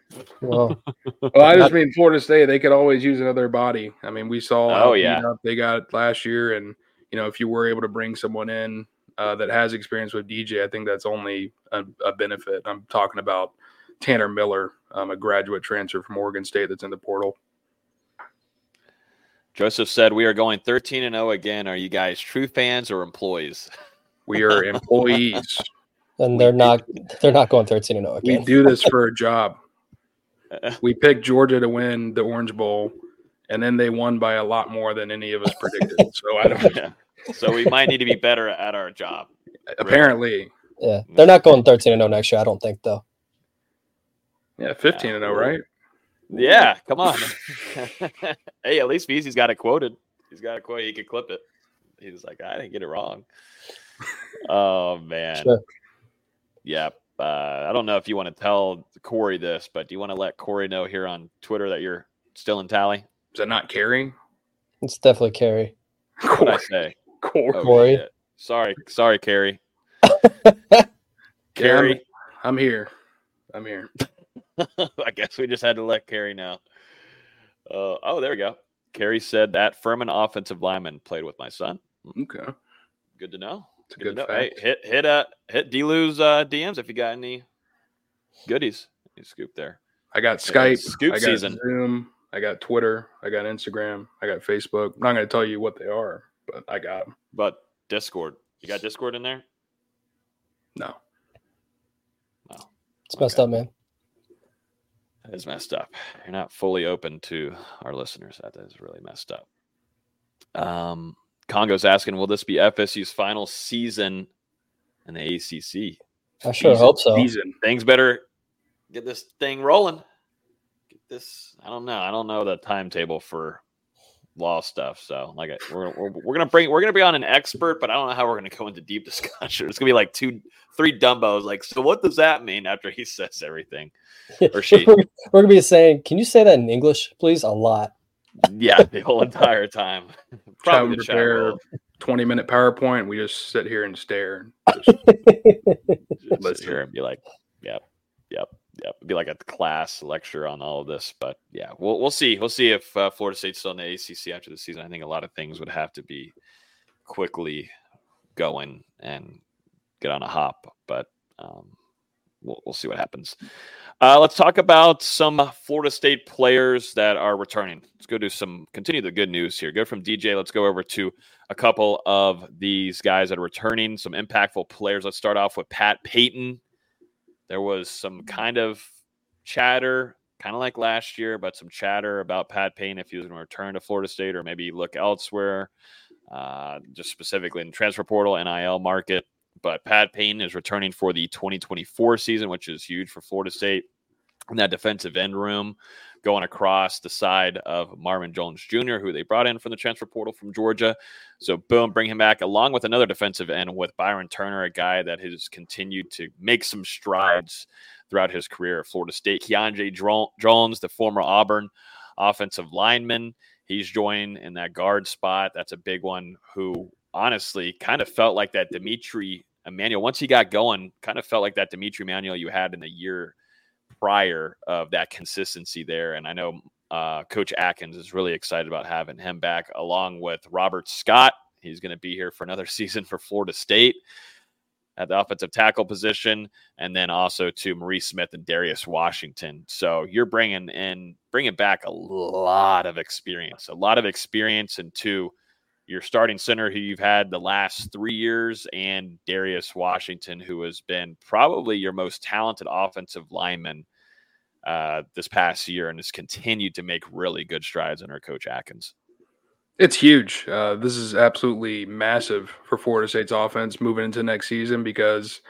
well, well, I just mean Florida State. They could always use another body. I mean, we saw. Oh yeah, they got last year, and you know, if you were able to bring someone in uh, that has experience with DJ, I think that's only a, a benefit. I'm talking about Tanner Miller, um, a graduate transfer from Oregon State that's in the portal. Joseph said, "We are going 13 and 0 again. Are you guys true fans or employees?" We are employees and they're not they're not going 13 and 0 again. We do this for a job. we picked Georgia to win the Orange Bowl, and then they won by a lot more than any of us predicted. so I don't. Yeah. So we might need to be better at our job. Apparently, Yeah, they're not going 13 and 0 next year. I don't think though. yeah, fifteen and oh, zero, right? Yeah, come on. hey, at least Beezy's got it quoted. He's got a quote. He could clip it. He's like, I didn't get it wrong. oh man. Sure. Yeah. Uh, I don't know if you want to tell Corey this, but do you want to let Corey know here on Twitter that you're still in tally? Is that not Carrie? It's definitely Carrie. What I say? Corey. Oh, Corey. shit. Sorry, sorry, Carrie. Yeah, Carrie. I'm, I'm here. I'm here. I guess we just had to let Carrie know. Uh, oh, there we go. Carrie said that Furman offensive lineman played with my son. Okay. Good to know. It's a Good good know. Hey, hit hit uh hit D-Lou's uh, DMs if you got any goodies. You scoop there. I got Skype. scoop I got season. Zoom. I got Twitter. I got Instagram. I got Facebook. I'm not going to tell you what they are, but I got them. But Discord. You got Discord in there? No. No. It's messed up, man. That is messed up. You're not fully open to our listeners. That is really messed up. Um, Congo's asking, will this be FSU's final season in the ACC? I sure hope so. Season. Things better get this thing rolling. Get this. I don't know. I don't know the timetable for law stuff. So, like, I- we're we're, we're gonna bring we're gonna be on an expert, but I don't know how we're gonna go into deep discussion. It's gonna be like two, three dumbos. Like, so what does that mean after he says everything? Or she. we're, we're gonna be saying, "Can you say that in English, please?" A lot. Yeah, the whole entire time. Try Probably chat prepare 20 minute PowerPoint. We just sit here and stare. just sit here and be like, yep, yep, yep. It'd be like a class lecture on all of this. But yeah, we'll we'll see. We'll see if uh, Florida State's still in the ACC after the season. I think a lot of things would have to be quickly going and get on a hop. But um, we'll we'll see what happens. Uh, let's talk about some Florida State players that are returning. Let's go do some continue the good news here. Go from DJ. Let's go over to a couple of these guys that are returning, some impactful players. Let's start off with Pat Payton. There was some kind of chatter, kind of like last year, but some chatter about Pat Payton if he was going to return to Florida State or maybe look elsewhere, uh, just specifically in transfer portal, NIL market. But Pat Payton is returning for the 2024 season, which is huge for Florida State. In that defensive end room, going across the side of Marvin Jones Jr., who they brought in from the transfer portal from Georgia. So, boom, bring him back along with another defensive end with Byron Turner, a guy that has continued to make some strides throughout his career at Florida State. Dro- Jones, the former Auburn offensive lineman, he's joined in that guard spot. That's a big one. Who honestly kind of felt like that Dimitri Emmanuel, once he got going, kind of felt like that Dimitri Emmanuel you had in the year prior of that consistency there. And I know uh, Coach Atkins is really excited about having him back along with Robert Scott. He's going to be here for another season for Florida State at the offensive tackle position, and then also to Maurice Smith and Darius Washington. So you're bringing in, bringing back a lot of experience, a lot of experience into your starting center who you've had the last three years, and Darius Washington, who has been probably your most talented offensive lineman uh, this past year and has continued to make really good strides under Coach Atkins. It's huge. Uh, this is absolutely massive for Florida State's offense moving into next season because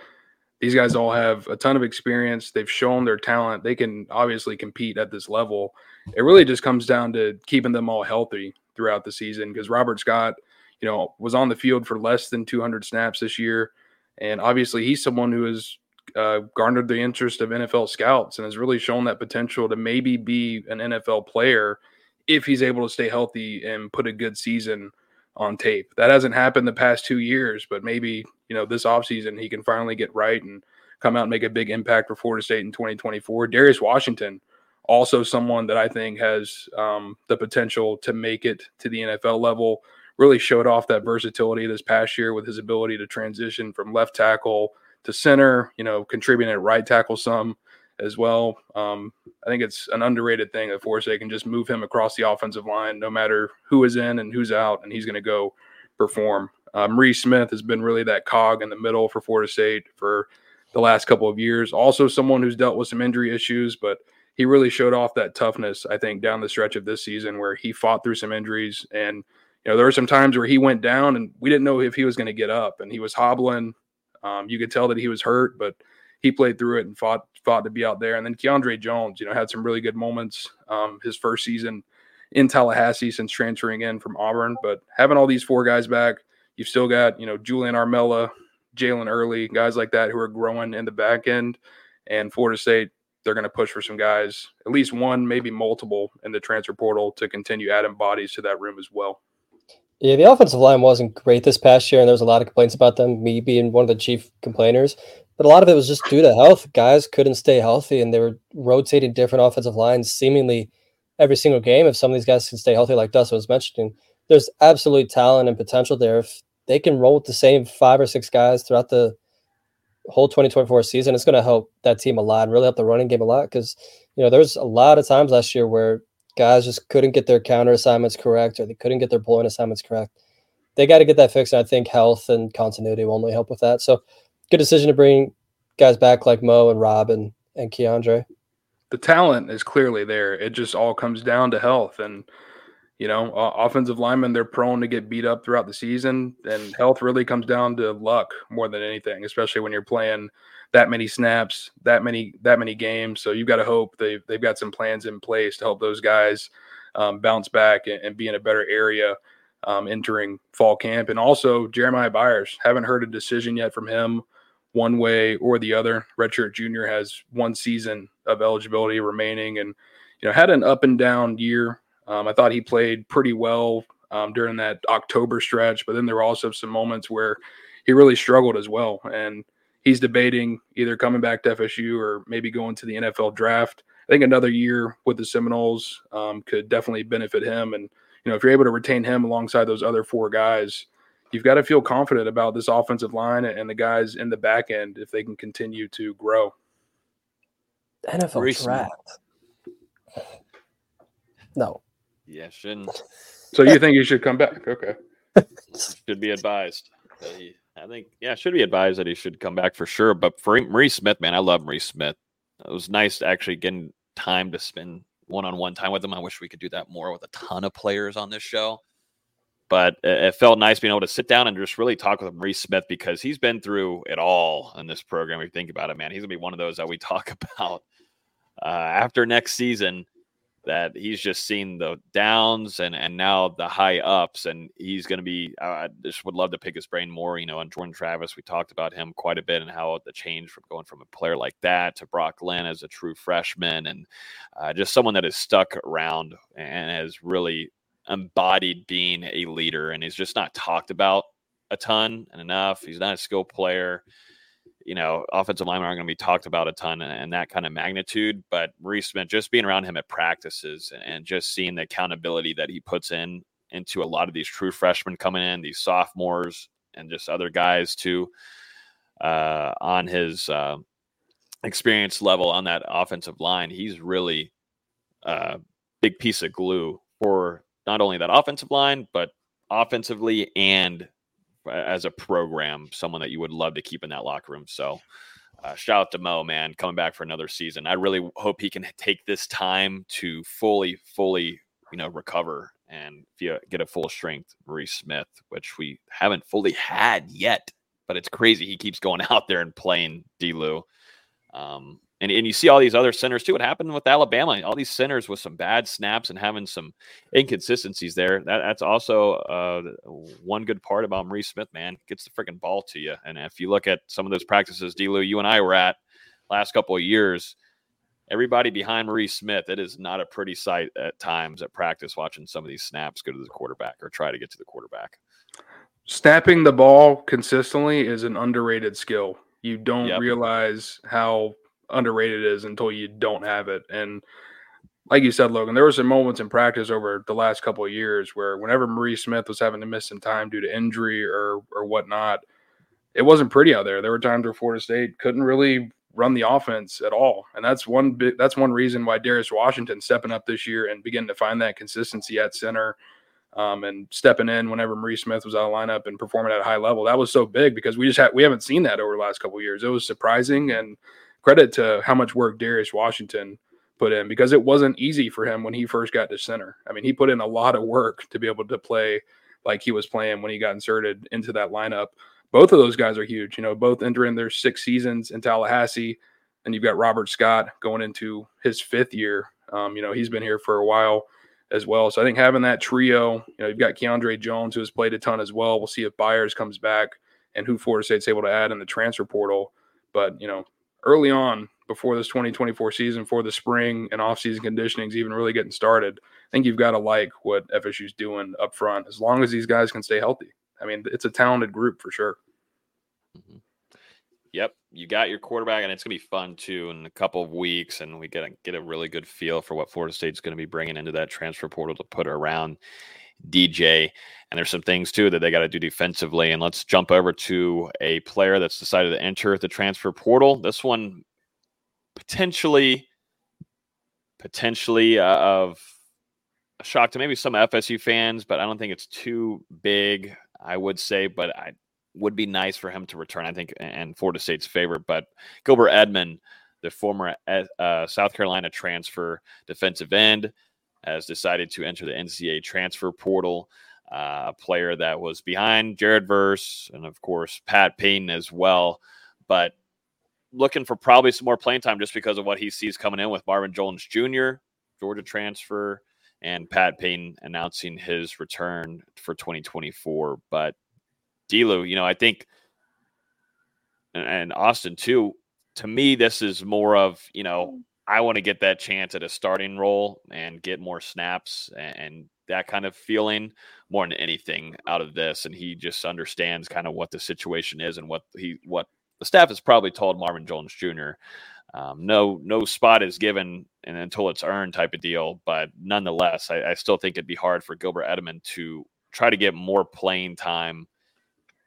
these guys all have a ton of experience. They've shown their talent. They can obviously compete at this level. It really just comes down to keeping them all healthy throughout the season because Robert Scott, you know, was on the field for less than 200 snaps this year. And obviously, he's someone who has uh, garnered the interest of NFL scouts and has really shown that potential to maybe be an NFL player if he's able to stay healthy and put a good season on tape. That hasn't happened the past two years, but maybe, you know, this offseason he can finally get right and come out and make a big impact for Florida State in 2024. Darius Washington, also someone that I think has um, the potential to make it to the NFL level. Really showed off that versatility this past year with his ability to transition from left tackle to center, you know, contributing at right tackle some as well. Um, I think it's an underrated thing that State can just move him across the offensive line, no matter who is in and who's out, and he's going to go perform. Um, Smith has been really that cog in the middle for Florida State for the last couple of years. Also, someone who's dealt with some injury issues, but he really showed off that toughness, I think, down the stretch of this season where he fought through some injuries. And, you know, there were some times where he went down and we didn't know if he was going to get up and he was hobbling. Um, you could tell that he was hurt, but he played through it and fought fought to be out there. And then Keandre Jones, you know, had some really good moments um, his first season in Tallahassee since transferring in from Auburn. But having all these four guys back, you've still got, you know, Julian Armella, Jalen Early, guys like that who are growing in the back end. And Florida State, they're going to push for some guys, at least one, maybe multiple in the transfer portal to continue adding bodies to that room as well. Yeah, the offensive line wasn't great this past year, and there was a lot of complaints about them, me being one of the chief complainers. But a lot of it was just due to health. Guys couldn't stay healthy, and they were rotating different offensive lines seemingly every single game. If some of these guys can stay healthy, like Dustin was mentioning, there's absolute talent and potential there. If they can roll with the same five or six guys throughout the whole 2024 season, it's going to help that team a lot and really help the running game a lot. Because you know, there's a lot of times last year where guys just couldn't get their counter assignments correct or they couldn't get their pulling assignments correct. They got to get that fixed. And I think health and continuity will only help with that. So good decision to bring guys back like Mo and Rob and, and Keandre. The talent is clearly there. It just all comes down to health. And, you know, uh, offensive linemen, they're prone to get beat up throughout the season. And health really comes down to luck more than anything, especially when you're playing – that many snaps, that many that many games. So you've got to hope they've they've got some plans in place to help those guys um, bounce back and, and, be in a better area um, entering fall camp. And also Jeremiah Byers, haven't heard a decision yet from him one way or the other. Redshirt Junior has one season of eligibility remaining, and you know had an up and down year. Um, I thought he played pretty well um, during that October stretch, but then there were also some moments where he really struggled as well. And he's debating either coming back to FSU or maybe going to the NFL draft. I think another year with the Seminoles um, could definitely benefit him. And, you know, if you're able to retain him alongside those other four guys, you've got to feel confident about this offensive line and the guys in the back end if they can continue to grow. NFL Reese draft. No. Yeah, shouldn't. So you think he should come back? Okay. should be advised. He, I think, yeah, should be advised that he should come back for sure. But for Maurice Smith, man, I love Maurice Smith. It was nice actually getting time to spend one on one time with him. I wish we could do that more with a ton of players on this show. But it felt nice being able to sit down and just really talk with Maurice Smith because he's been through it all in this program. If you think about it, man, he's gonna be one of those that we talk about uh, after next season that he's just seen the downs and and now the high ups and he's going to be i just would love to pick his brain more you know on jordan travis. We talked about him quite a bit and how the change from going from a player like that to brock Glenn as a true freshman and uh, just someone that is stuck around and has really embodied being a leader and he's just not talked about a ton and enough. He's not a skill player you know, offensive linemen aren't going to be talked about a ton and, that kind of magnitude. But Maurice Smith, just being around him at practices and just seeing the accountability that he puts in into a lot of these true freshmen coming in, these sophomores, and just other guys too, uh, on his uh, experience level on that offensive line, he's really a big piece of glue for not only that offensive line, but offensively and as a program, someone that you would love to keep in that locker room. So, uh, shout out to Mo, man, coming back for another season. I really hope he can take this time to fully, fully, you know, recover and get a full strength Maurice Smith, which we haven't fully had yet. But it's crazy he keeps going out there and playing D. Lou. Um, and, and you see all these other centers too. What happened with Alabama? All these centers with some bad snaps and having some inconsistencies there. That, that's also uh, one good part about Maurice Smith, man. Gets the freaking ball to you. And if you look at some of those practices, D. you and I were at last couple of years, everybody behind Maurice Smith, it is not a pretty sight at times at practice watching some of these snaps go to the quarterback or try to get to the quarterback. Snapping the ball consistently is an underrated skill. You don't yep. realize how underrated is until you don't have it. And like you said, Logan, there were some moments in practice over the last couple of years where whenever Maurice Smith was having to miss some time due to injury or or whatnot, it wasn't pretty out there. There were times where Florida State couldn't really run the offense at all. And that's one that's one reason why Darius Washington stepping up this year and beginning to find that consistency at center. Um, and stepping in whenever Maurice Smith was out of lineup and performing at a high level, that was so big because we just had we haven't seen that over the last couple of years. It was surprising and credit to how much work Darius Washington put in because it wasn't easy for him when he first got to center. I mean, he put in a lot of work to be able to play like he was playing when he got inserted into that lineup. Both of those guys are huge, you know, both entering their six seasons in Tallahassee. And you've got Robert Scott going into his fifth year. Um, you know, he's been here for a while as well. So I think having that trio, you know, you've got Keandre Jones who has played a ton as well. We'll see if Byers comes back and who Florida State's able to add in the transfer portal. But, you know, early on before this 2024 season, for the spring and offseason conditioning is even really getting started, I think you've got to like what FSU's doing up front as long as these guys can stay healthy. I mean, it's a talented group for sure. Mm-hmm. Yep, you got your quarterback, and it's gonna be fun too in a couple of weeks, and we get a, get a really good feel for what Florida State's going to be bringing into that transfer portal to put around DJ. And there's some things too that they got to do defensively. And let's jump over to a player that's decided to enter the transfer portal. This one potentially, potentially uh, of a shock to maybe some FSU fans, but I don't think it's too big. I would say, but I would be nice for him to return. I think, and Florida State's favorite. But Gilbert Edmond, the former uh, South Carolina transfer defensive end, has decided to enter the NCAA transfer portal. Uh, a player that was behind Jared Verse and, of course, Pat Payton as well. But looking for probably some more playing time just because of what he sees coming in with Marvin Jones Jr., Georgia transfer, and Pat Payton announcing his return for 2024. But Delu, you know, I think, and Austin too, to me, this is more of, you know, I want to get that chance at a starting role and get more snaps and, and, that kind of feeling more than anything out of this. And he just understands kind of what the situation is and what he what the staff has probably told Marvin Jones Jr. Um, no, no spot is given and until it's earned type of deal. But nonetheless, I, I still think it'd be hard for Gilbert Edmond to try to get more playing time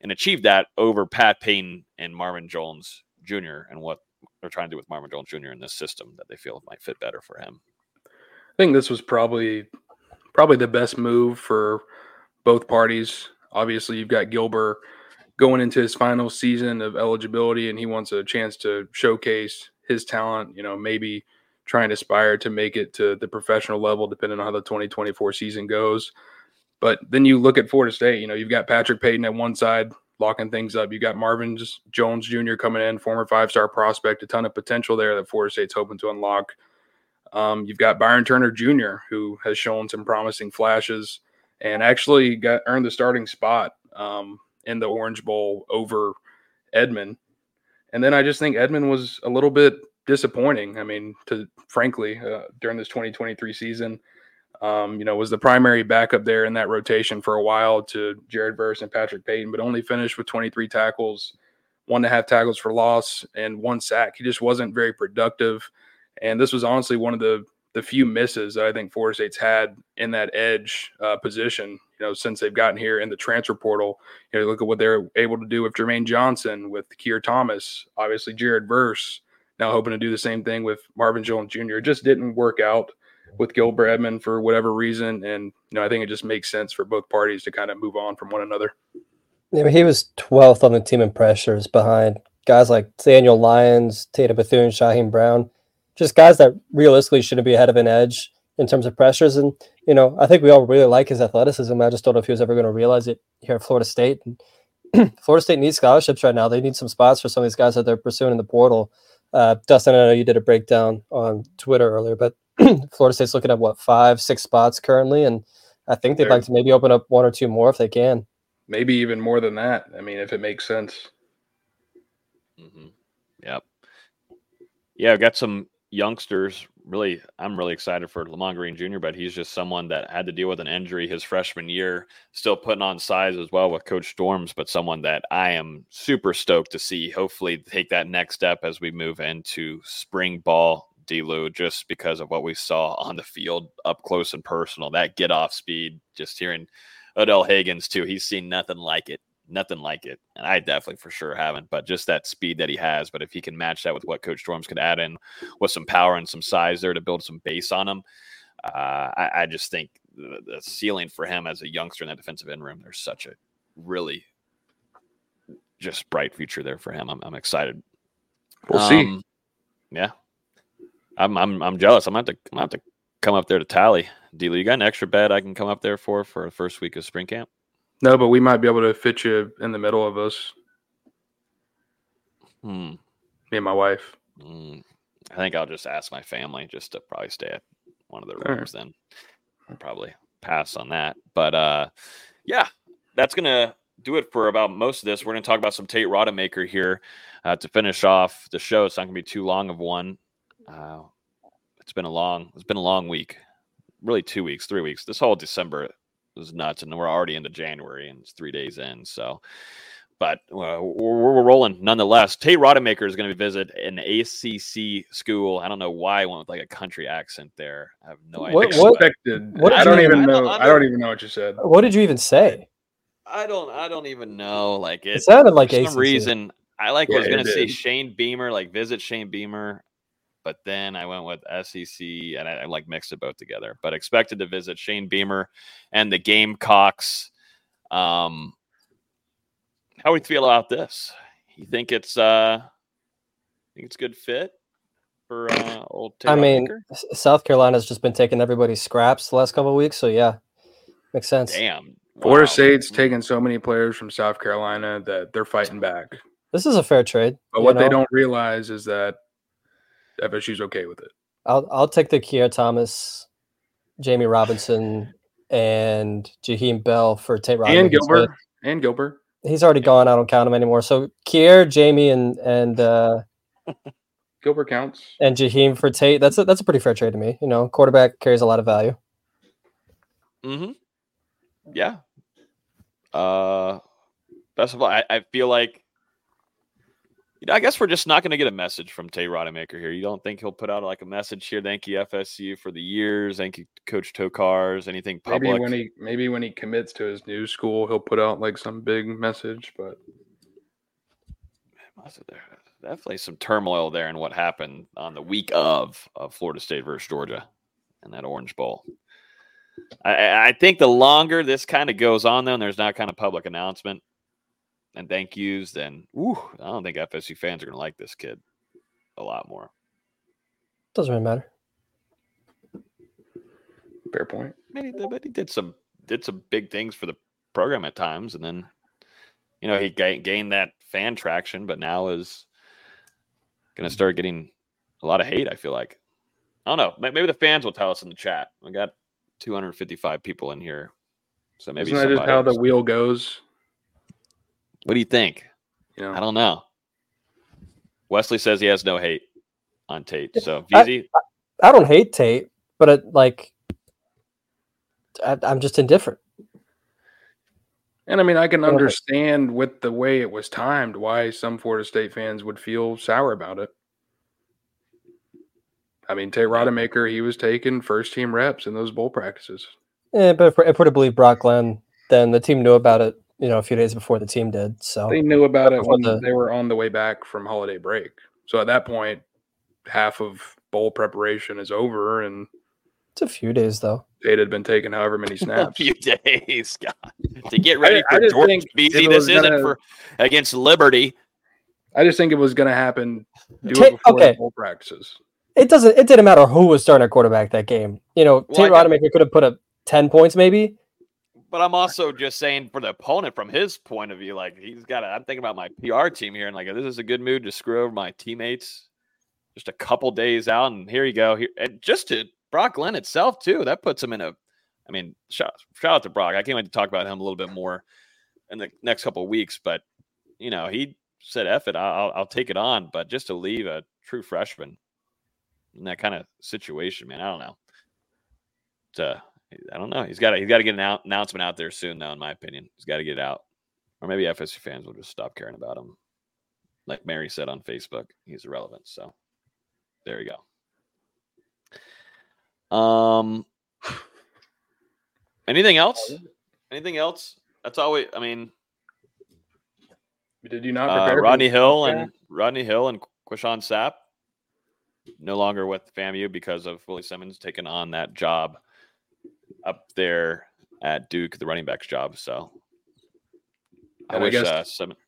and achieve that over Pat Payton and Marvin Jones Jr. and what they're trying to do with Marvin Jones Jr. in this system that they feel might fit better for him. I think this was probably probably the best move for both parties. Obviously, you've got Gilbert going into his final season of eligibility, and he wants a chance to showcase his talent. You know, maybe trying to aspire to make it to the professional level, depending on how the 2024 season goes. But then you look at Florida State. You know, you've got Patrick Payton at one side, locking things up. You got Marvin Jones Jr. coming in, former five star prospect, a ton of potential there that Florida State's hoping to unlock. Um, you've got Byron Turner Jr., who has shown some promising flashes and actually got earned the starting spot um, in the Orange Bowl over Edmond. And then I just think Edmond was a little bit disappointing. I mean, to frankly, uh, during this 2023 season, um, you know, was the primary backup there in that rotation for a while to Jared Verse and Patrick Payton, but only finished with 23 tackles, one and a half tackles for loss, and one sack. He just wasn't very productive. And this was honestly one of the the few misses that I think Florida State's had in that edge uh, position, you know, since they've gotten here in the transfer portal. You know, look at what they're able to do with Jermaine Johnson, with Keir Thomas, obviously Jared Verse, now hoping to do the same thing with Marvin Jones Jr. It just didn't work out with Gilbert Edmond for whatever reason. And, you know, I think it just makes sense for both parties to kind of move on from one another. Yeah, he was 12th on the team in pressures behind guys like Daniel Lyons, Tatum Bethune, Shyheim Brown just guys that realistically shouldn't be ahead of an edge in terms of pressures. And, you know, I think we all really like his athleticism. I just don't know if he was ever going to realize it here at Florida State. And Florida State needs scholarships right now. They need some spots for some of these guys that they're pursuing in the portal. Uh, Dustin, I know you did a breakdown on Twitter earlier, but Florida State's looking at what, five, six spots currently. And I think they'd they're, like to maybe open up one or two more if they can. Maybe even more than that. I mean, if it makes sense. Mm-hmm. Yep. Yeah, I've got some youngsters, really, I'm really excited for Lamont Green Jr., but he's just someone that had to deal with an injury his freshman year, still putting on size as well with Coach Storms, but someone that I am super stoked to see hopefully take that next step as we move into spring ball. Delu, just because of what we saw on the field up close and personal, that get off speed, just hearing Odell Higgins too. He's seen nothing like it nothing like it. And I definitely for sure haven't, but just that speed that he has. But if he can match that with what Coach Storms could add in with some power and some size there to build some base on him, uh, I, I, just think the, the, ceiling for him as a youngster in that defensive end room, there's such a really just bright future there for him. I'm, I'm excited. We'll um, see. Yeah. I'm I'm I'm jealous. I'm gonna have to I'm gonna have to come up there to tally. Dealer, you got an extra bed I can come up there for for the first week of spring camp? No, but we might be able to fit you in the middle of us. Hmm. Me and my wife. Mm, I think I'll just ask my family just to probably stay at one of the All right. rooms then. I'll probably pass on that. But uh yeah, that's gonna do it for about most of this. We're gonna talk about some Tate Rodemaker here uh, to finish off the show. It's not gonna be too long of one. Uh, it's been a long it's been a long week. Really two weeks, three weeks. This whole December was nuts, and we're already into January and it's three days in. So but uh, we're, we're rolling nonetheless. Tate Rodemaker is going to visit an ACC school. I don't know why I went with like a country accent there. I have no idea. What- but what- Expected. what I don't you- even I know. don't- I I don't don't- even know what you said. What did you even say? I don't. I don't even know. Like it, It sounded like for ACC. some reason. I like Yeah, was going to say. Shane Beamer, like visit Shane Beamer, but then I went with SEC and I, I like mixed it both together. But expected to visit Shane Beamer and the Gamecocks. Um, how we feel about this? You think it's uh, think it's a good fit for uh, old? Tate I mean, Rodemaker? S- South Carolina's just been taking everybody's scraps the last couple of weeks, so yeah, makes sense. damn. Florida wow. State's taking so many players from South Carolina that they're fighting back. This is a fair trade. But you what they don't realize is that FSU's okay with it. I'll I'll take the Keir Thomas, Jamie Robinson, and Jaheim Bell for Tate And Gilbert. trade. And Gilbert. He's already gone. I don't count him anymore. So Kier, Jamie, and and uh, Gilbert counts. and Jaheim for Tate. That's a that's a pretty fair trade to me. You know, quarterback carries a lot of value. Mm-hmm. Yeah. Uh, best of all, I, I feel like, you know, I guess we're just not going to get a message from Tate Rodemaker here. You don't think he'll put out like a message here? Thank you FSU for the years. Thank you, Coach Tokarz. Anything public? Maybe when he maybe when he commits to his new school, he'll put out like some big message. But there's Definitely some turmoil there in what happened on the week of, of Florida State versus Georgia and that Orange Bowl. I- I, I think the longer this kind of goes on, though, and there's not kind of public announcement and thank yous, then ooh, I don't think FSU fans are going to like this kid a lot more. Doesn't really matter. fair point. I mean, he, but he did some did some big things for the program at times, and then you know he ga- gained that fan traction, but now is going to start getting a lot of hate. I feel like I don't know. Maybe the fans will tell us in the chat. We got 255 people in here, so maybe Isn't that just how the wheel goes? What do you think? You know, I don't know. Wesley says he has no hate on Tate. So I- VZ, I don't hate Tate, but it, like, I, I'm just indifferent. And I mean, I can Go ahead. understand with the way it was timed why some Florida State fans would feel sour about it. I mean, Tate Rodemaker, he was taking first team reps in those bowl practices. Yeah, but if, we're- if we're to believe Brock Glenn, then the team knew about it. You know, a few days before the team did. So They knew about it when the- they were on the way back from holiday break. So at that point, half of bowl preparation is over, and it's a few days though. It had been taken however many snaps. a few days, God, to get ready I for just Georgia think VZ. it This was isn't for against Liberty. I just think it was going to happen. Do Ta- it before the okay. bowl practices. It doesn't. It didn't matter who was starting at quarterback that game. You know, Well, Tate got- Rodemaker could have put up ten points maybe. But I'm also just saying for the opponent from his point of view, like he's got. I'm thinking about my PR team here, and like this is a good mood to screw over my teammates. Just a couple days out, and here you go. And just to Brock Glenn itself too, that puts him in a. I mean, shout shout out to Brock. I can't wait to talk about him a little bit more in the next couple weeks. But you know, he said, "F it, I'll I'll take it on." But just to leave a true freshman in that kind of situation, man, I don't know. To I don't know. He's got to he's got to get an out, announcement out there soon, though. In my opinion, he's got to get out, or maybe FSU fans will just stop caring about him. Like Mary said on Facebook, he's irrelevant. So there you go. Um, anything else? Anything else? That's all we. I mean, Did you not uh, prepare? for Rodney Hill and Rodney Hill and Quishon Sapp no longer with FAMU because of Willie Simmons taking on that job up there at Duke, the running backs job. So I And I wish guess- uh, Simmons.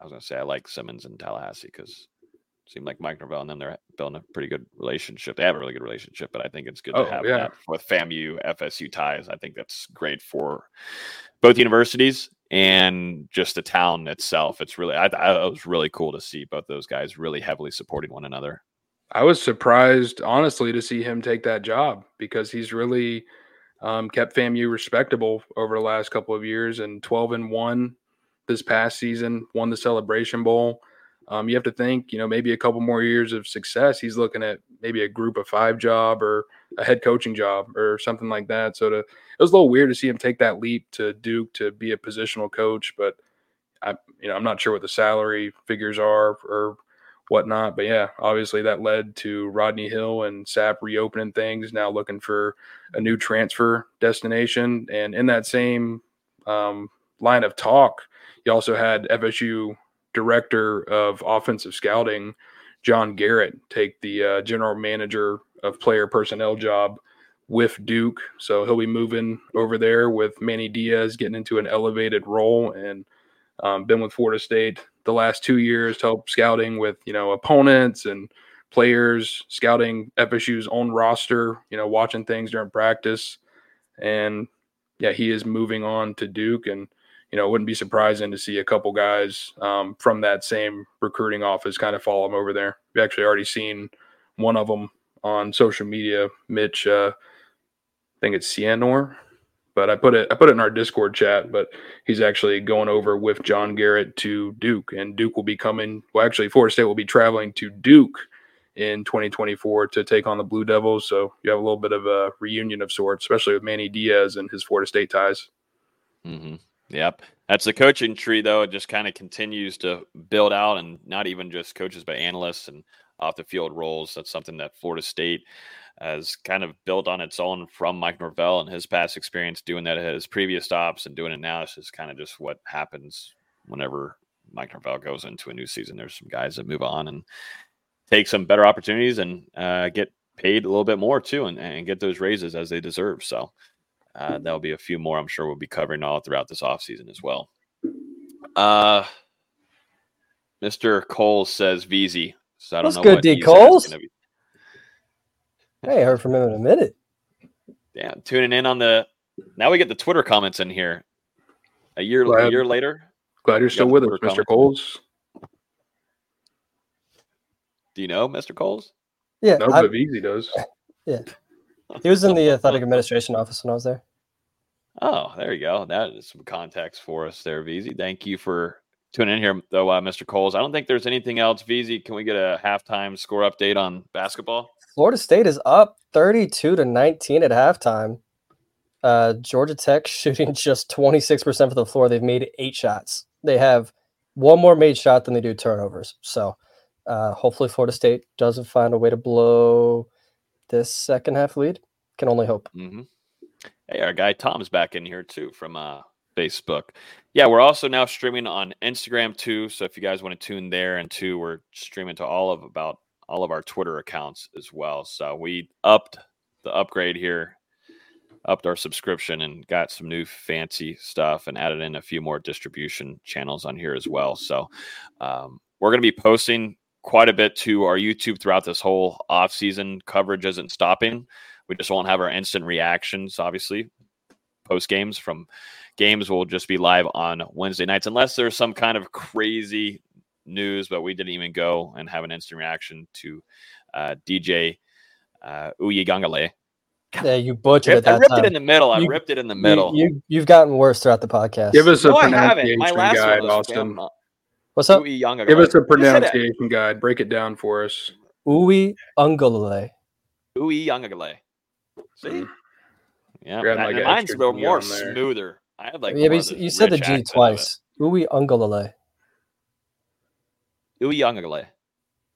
I was gonna say I like Simmons in Tallahassee because seemed like Mike Norvell and them they're building a pretty good relationship. They have a really good relationship, but I think it's good Oh, to have yeah. that with FAMU FSU ties. I think that's great for both universities and just the town itself. It's really I, I it was really cool to see both those guys really heavily supporting one another. I was surprised, honestly, to see him take that job because he's really um, kept FAMU respectable over the last couple of years and 12 and 1 this past season, won the Celebration Bowl. Um, you have to think, you know, maybe a couple more years of success. He's looking at maybe a group of five job or a head coaching job or something like that. So to, it was a little weird to see him take that leap to Duke to be a positional coach, but I, you know, I'm not sure what the salary figures are or whatnot. But yeah, obviously that led to Rodney Hill and Sapp reopening things, now looking for a new transfer destination. And in that same um, line of talk, you also had FSU director of offensive scouting, John Garrett, take the uh, general manager of player personnel job with Duke. So he'll be moving over there with Manny Diaz getting into an elevated role and um, been with Florida State the last two years to help scouting with you know opponents and players, scouting FSU's own roster, you know, watching things during practice, and yeah, he is moving on to Duke, and you know, it wouldn't be surprising to see a couple guys um, from that same recruiting office kind of follow him over there. We've actually already seen one of them on social media, Mitch. Uh, I think it's Cianor, but I put it I put it in our Discord chat. But he's actually going over with John Garrett to Duke, and Duke will be coming. Well, actually, Florida State will be traveling to Duke in 2024 to take on the Blue Devils. So you have a little bit of a reunion of sorts, especially with Manny Diaz and his Florida State ties. Mm-hmm. Yep. That's the coaching tree, though. It just kind of continues to build out, and not even just coaches, but analysts and off the field roles. That's something that Florida State has kind of built on its own from Mike Norvell and his past experience doing that at his previous stops and doing it now. It's just kind of just what happens whenever Mike Norvell goes into a new season. There's some guys that move on and take some better opportunities and uh, get paid a little bit more too, and, and get those raises as they deserve. So uh, there'll be a few more I'm sure we'll be covering all throughout this offseason as well. Uh, Mr. Cole says VZ. So I don't know good, what D. he said it's Coles. Gonna. Hey, I heard from him in a minute. Yeah, tuning in on the. Now we get the Twitter comments in here. A year, a year later. Glad you're still with us, Mr. Coles. Do you know Mr. Coles? Yeah, No, I- but Easy does. yeah. He was in the athletic administration office when I was there. Oh, there you go. That is some context for us there, VZ. Thank you for tuning in here, though, uh, Mr. Coles. I don't think there's anything else. VZ, can we get a halftime score update on basketball? Florida State is up 32 to 19 at halftime. Uh, Georgia Tech shooting just 26% for the floor. They've made eight shots. They have one more made shot than they do turnovers. So uh, hopefully Florida State doesn't find a way to blow this second half lead. Can only hope. Mm-hmm. Hey, our guy Tom's back in here too from uh, Facebook. Yeah, we're also now streaming on Instagram too. So if you guys want to tune there, and too, we're streaming to all of about all of our Twitter accounts as well. So we upped the upgrade here, upped our subscription, and got some new fancy stuff, and added in a few more distribution channels on here as well. So um, we're going to be posting quite a bit to our YouTube throughout this whole off season. Coverage isn't stopping. We just won't have our instant reactions, obviously. Post games from games will just be live on Wednesday nights, unless there's some kind of crazy news. But we didn't even go and have an instant reaction to uh, DJ uh, Uye Gangale. Yeah, you butchered it I ripped time. it in the middle. I You- ripped it in the middle. You, you, have gotten worse throughout the podcast. Give us a No, I pronunciation My last guide, one was Austin. from, uh, What's up? Uwe Gangale. Give us a You pronunciation guide. Break it down for us. Uwe Ungulale. Uwe Gangale. See? Mm. Yeah, You're like, mine's a little more smoother. I had like yeah, but you, of s- this you said the G accent of it. twice. Uwe Ungulale. Uwe Gangale.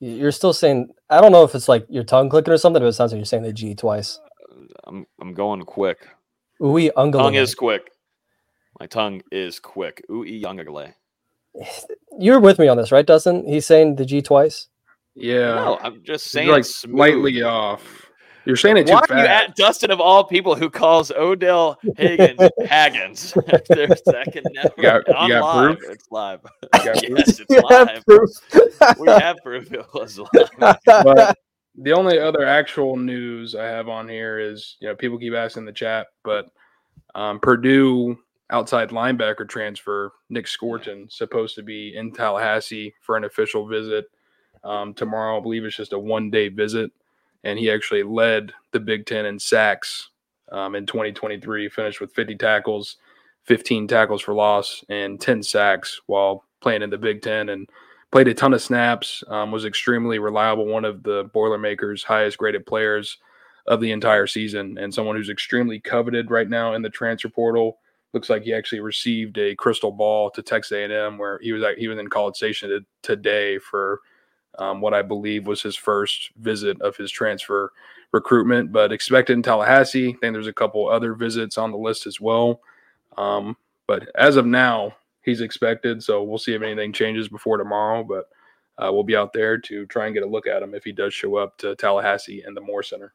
You- You're still saying, I don't know if it's like your tongue clicking or something, but it sounds like you're saying the G twice. Uh, I'm I'm going quick. Uwe Tongue is quick. My tongue is quick. Uwe Gangale. You're with me on this, right, Dustin? He's saying the G twice. Yeah. No, I'm just saying like it's smooth. slightly off. You're saying it too Why are you at Dustin of all people who calls Odell Higgins Haggins? There's that can never You got- on you got live. proof? It's live. got proof? yes, it's You have live. proof. we have proof it was live. but the only other actual news I have on here is you know people keep asking the chat, but um, Purdue outside linebacker transfer Nic Scourton supposed to be in Tallahassee for an official visit um, tomorrow. I believe it's just a one day visit, and he actually led the Big Ten in sacks um, in 2023. Finished with 50 tackles, 15 tackles for loss, and 10 sacks while playing in the Big Ten and played a ton of snaps, um, was extremely reliable, one of the Boilermakers' highest graded players of the entire season, and someone who's extremely coveted right now in the transfer portal. Looks like he actually received a crystal ball to Texas A&M, where he was he was in College Station today for um, what I believe was his first visit of his transfer recruitment, but expected in Tallahassee. I think there's a couple other visits on the list as well. Um, but as of now, he's expected. So we'll see if anything changes before tomorrow. But uh, we'll be out there to try and get a look at him if he does show up to Tallahassee and the Moore Center.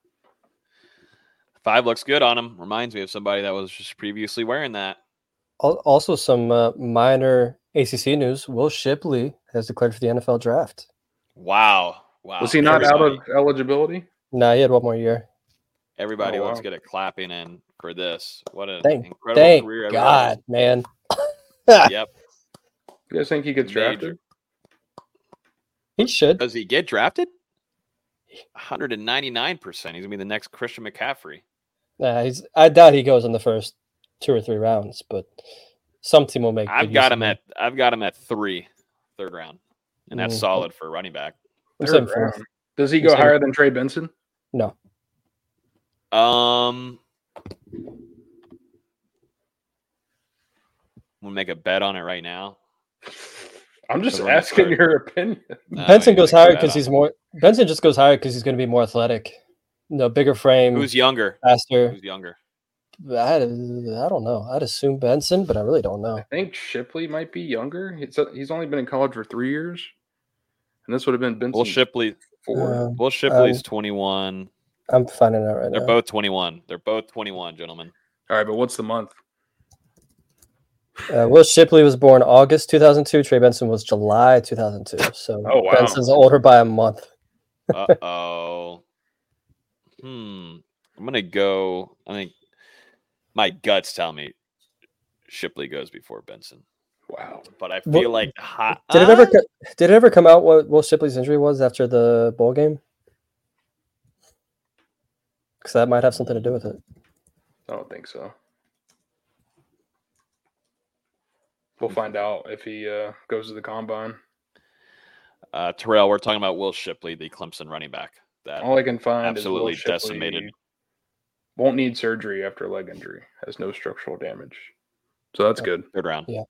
Five looks good on him. Reminds me of somebody that was just previously wearing that. Also, some uh, minor ACC news. Will Shipley has declared for the NFL draft. Wow. Wow. Was he not Everybody- out of eligibility? No, he had one more year. Everybody, Oh, let's wow. get a clapping in for this. What an Thank, incredible thank career. everybody. God, man. Yep. You guys think he gets Major. drafted? He should. Does he get drafted? 199%. He's going to be the next Christian McCaffrey. Nah, he's. I doubt he goes in the first two or three rounds, but some team will make. I've got him at I've got him at three, third round. And that's Mm. solid for a running back. Third round. Does he go saying- higher than Trey Benson? No, Um We'll make a bet on it right now. I'm just asking back. your opinion. No, Benson goes higher because he's more. Benson just goes higher because he's going to be more athletic. No, bigger frame, Who's younger? faster. Who's younger? I, I don't know. I'd assume Benson, but I really don't know. I think Shipley might be younger. He's, he's only been in college for three years. And this would have been Benson Will Shipley four. Uh, Will Shipley's um, 21. I'm finding out right now. They're now. both 21. They're both 21, gentlemen. All right, but what's the month? Uh, Will Shipley was born August 2002. Trey Benson was July 2002. So Oh, wow. Benson's older by a month. Uh oh. hmm. I'm gonna go. I think my guts tell me Shipley goes before Benson, Wow. but I What- feel like hot. Did it ever did it ever come out what Will Shipley's injury was after the bowl game? Because that might have something to do with it. I don't think so. We'll find out if he uh, goes to the combine. Uh, Terrell, we're talking about Will Shipley, the Clemson running back. That All I can find absolutely is Will decimated. Won't need surgery after a leg injury. Has no structural damage. So that's good. Third round. Yeah.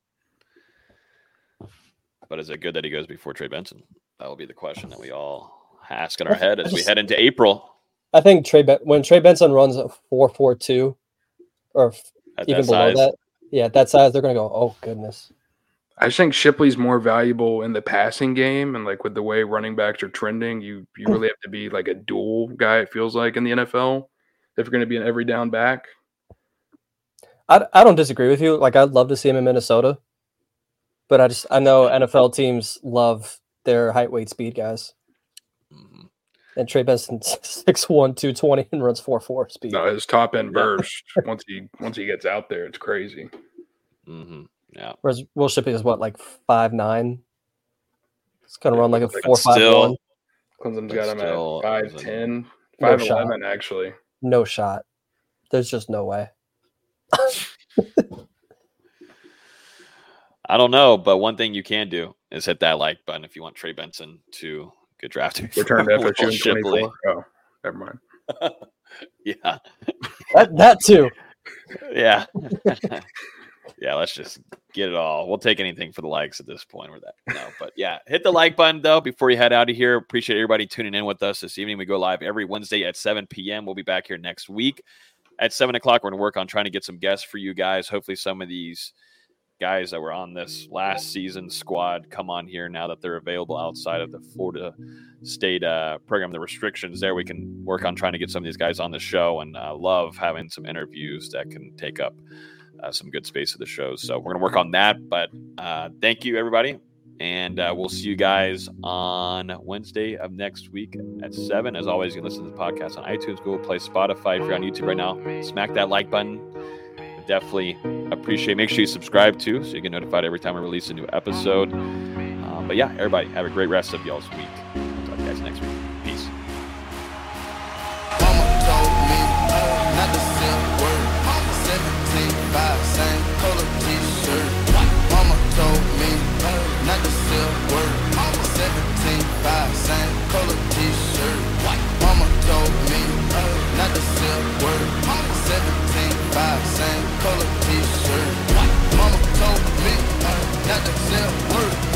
But is it good that he goes before Trey Benson? That will be the question that we all ask in our head as we head into April. I think Trey ben- when Trey Benson runs a four four two, or At even that below size. that, yeah, at that size, they're gonna go, oh goodness. I think Shipley's more valuable in the passing game, and like with the way running backs are trending, you you hmm. really have to be like a dual guy. It feels like in the NFL if you're going to be an every down back. I, I don't disagree with you. Like I'd love to see him in Minnesota, but I just I know NFL teams love their height, weight, speed guys. Mhm. And Trey Benson's 6'1", 220 and runs four four speed. No, his top end burst once he once he gets out there, it's crazy. Mhm. Yeah. Whereas Will Shipley is what like five nine. It's gonna run like a but four five still- one. Clemson's But got him at it was 5'10", No 5'11", actually. No shot. There's just no way. I don't know, but one thing you can do is hit that like button if you want Trey Benson to get drafted. Return to before FSU in Shipley. 24. Oh, never mind. Yeah. That that too. Yeah. yeah, let's just get it all. We'll take anything for the likes at this point or that. No, but yeah, hit the like button though before you head out of here. Appreciate everybody tuning in with us this evening. We go live every Wednesday at 7 p.m. We'll be back here next week at 7 o'clock. We're going to work on trying to get some guests for you guys. Hopefully, some of these guys that were on this last season squad come on here now that they're available outside of the Florida State uh, program. The restrictions there, we can work on trying to get some of these guys on the show, and uh, love having some interviews that can take up uh, some good space of the shows. So we're gonna work on that. But uh, thank you, everybody. And uh, we'll see you guys on Wednesday of next week at 7. As always, you can listen to the podcast on iTunes, Google Play, Spotify. If you're on YouTube right now, smack that like button definitely appreciate. Make sure you subscribe too, so you get notified every time I release a new episode. Uh, but yeah, everybody, have a great rest of y'all's week. Talk to you guys next week. Peace. 5, same. got to sell word.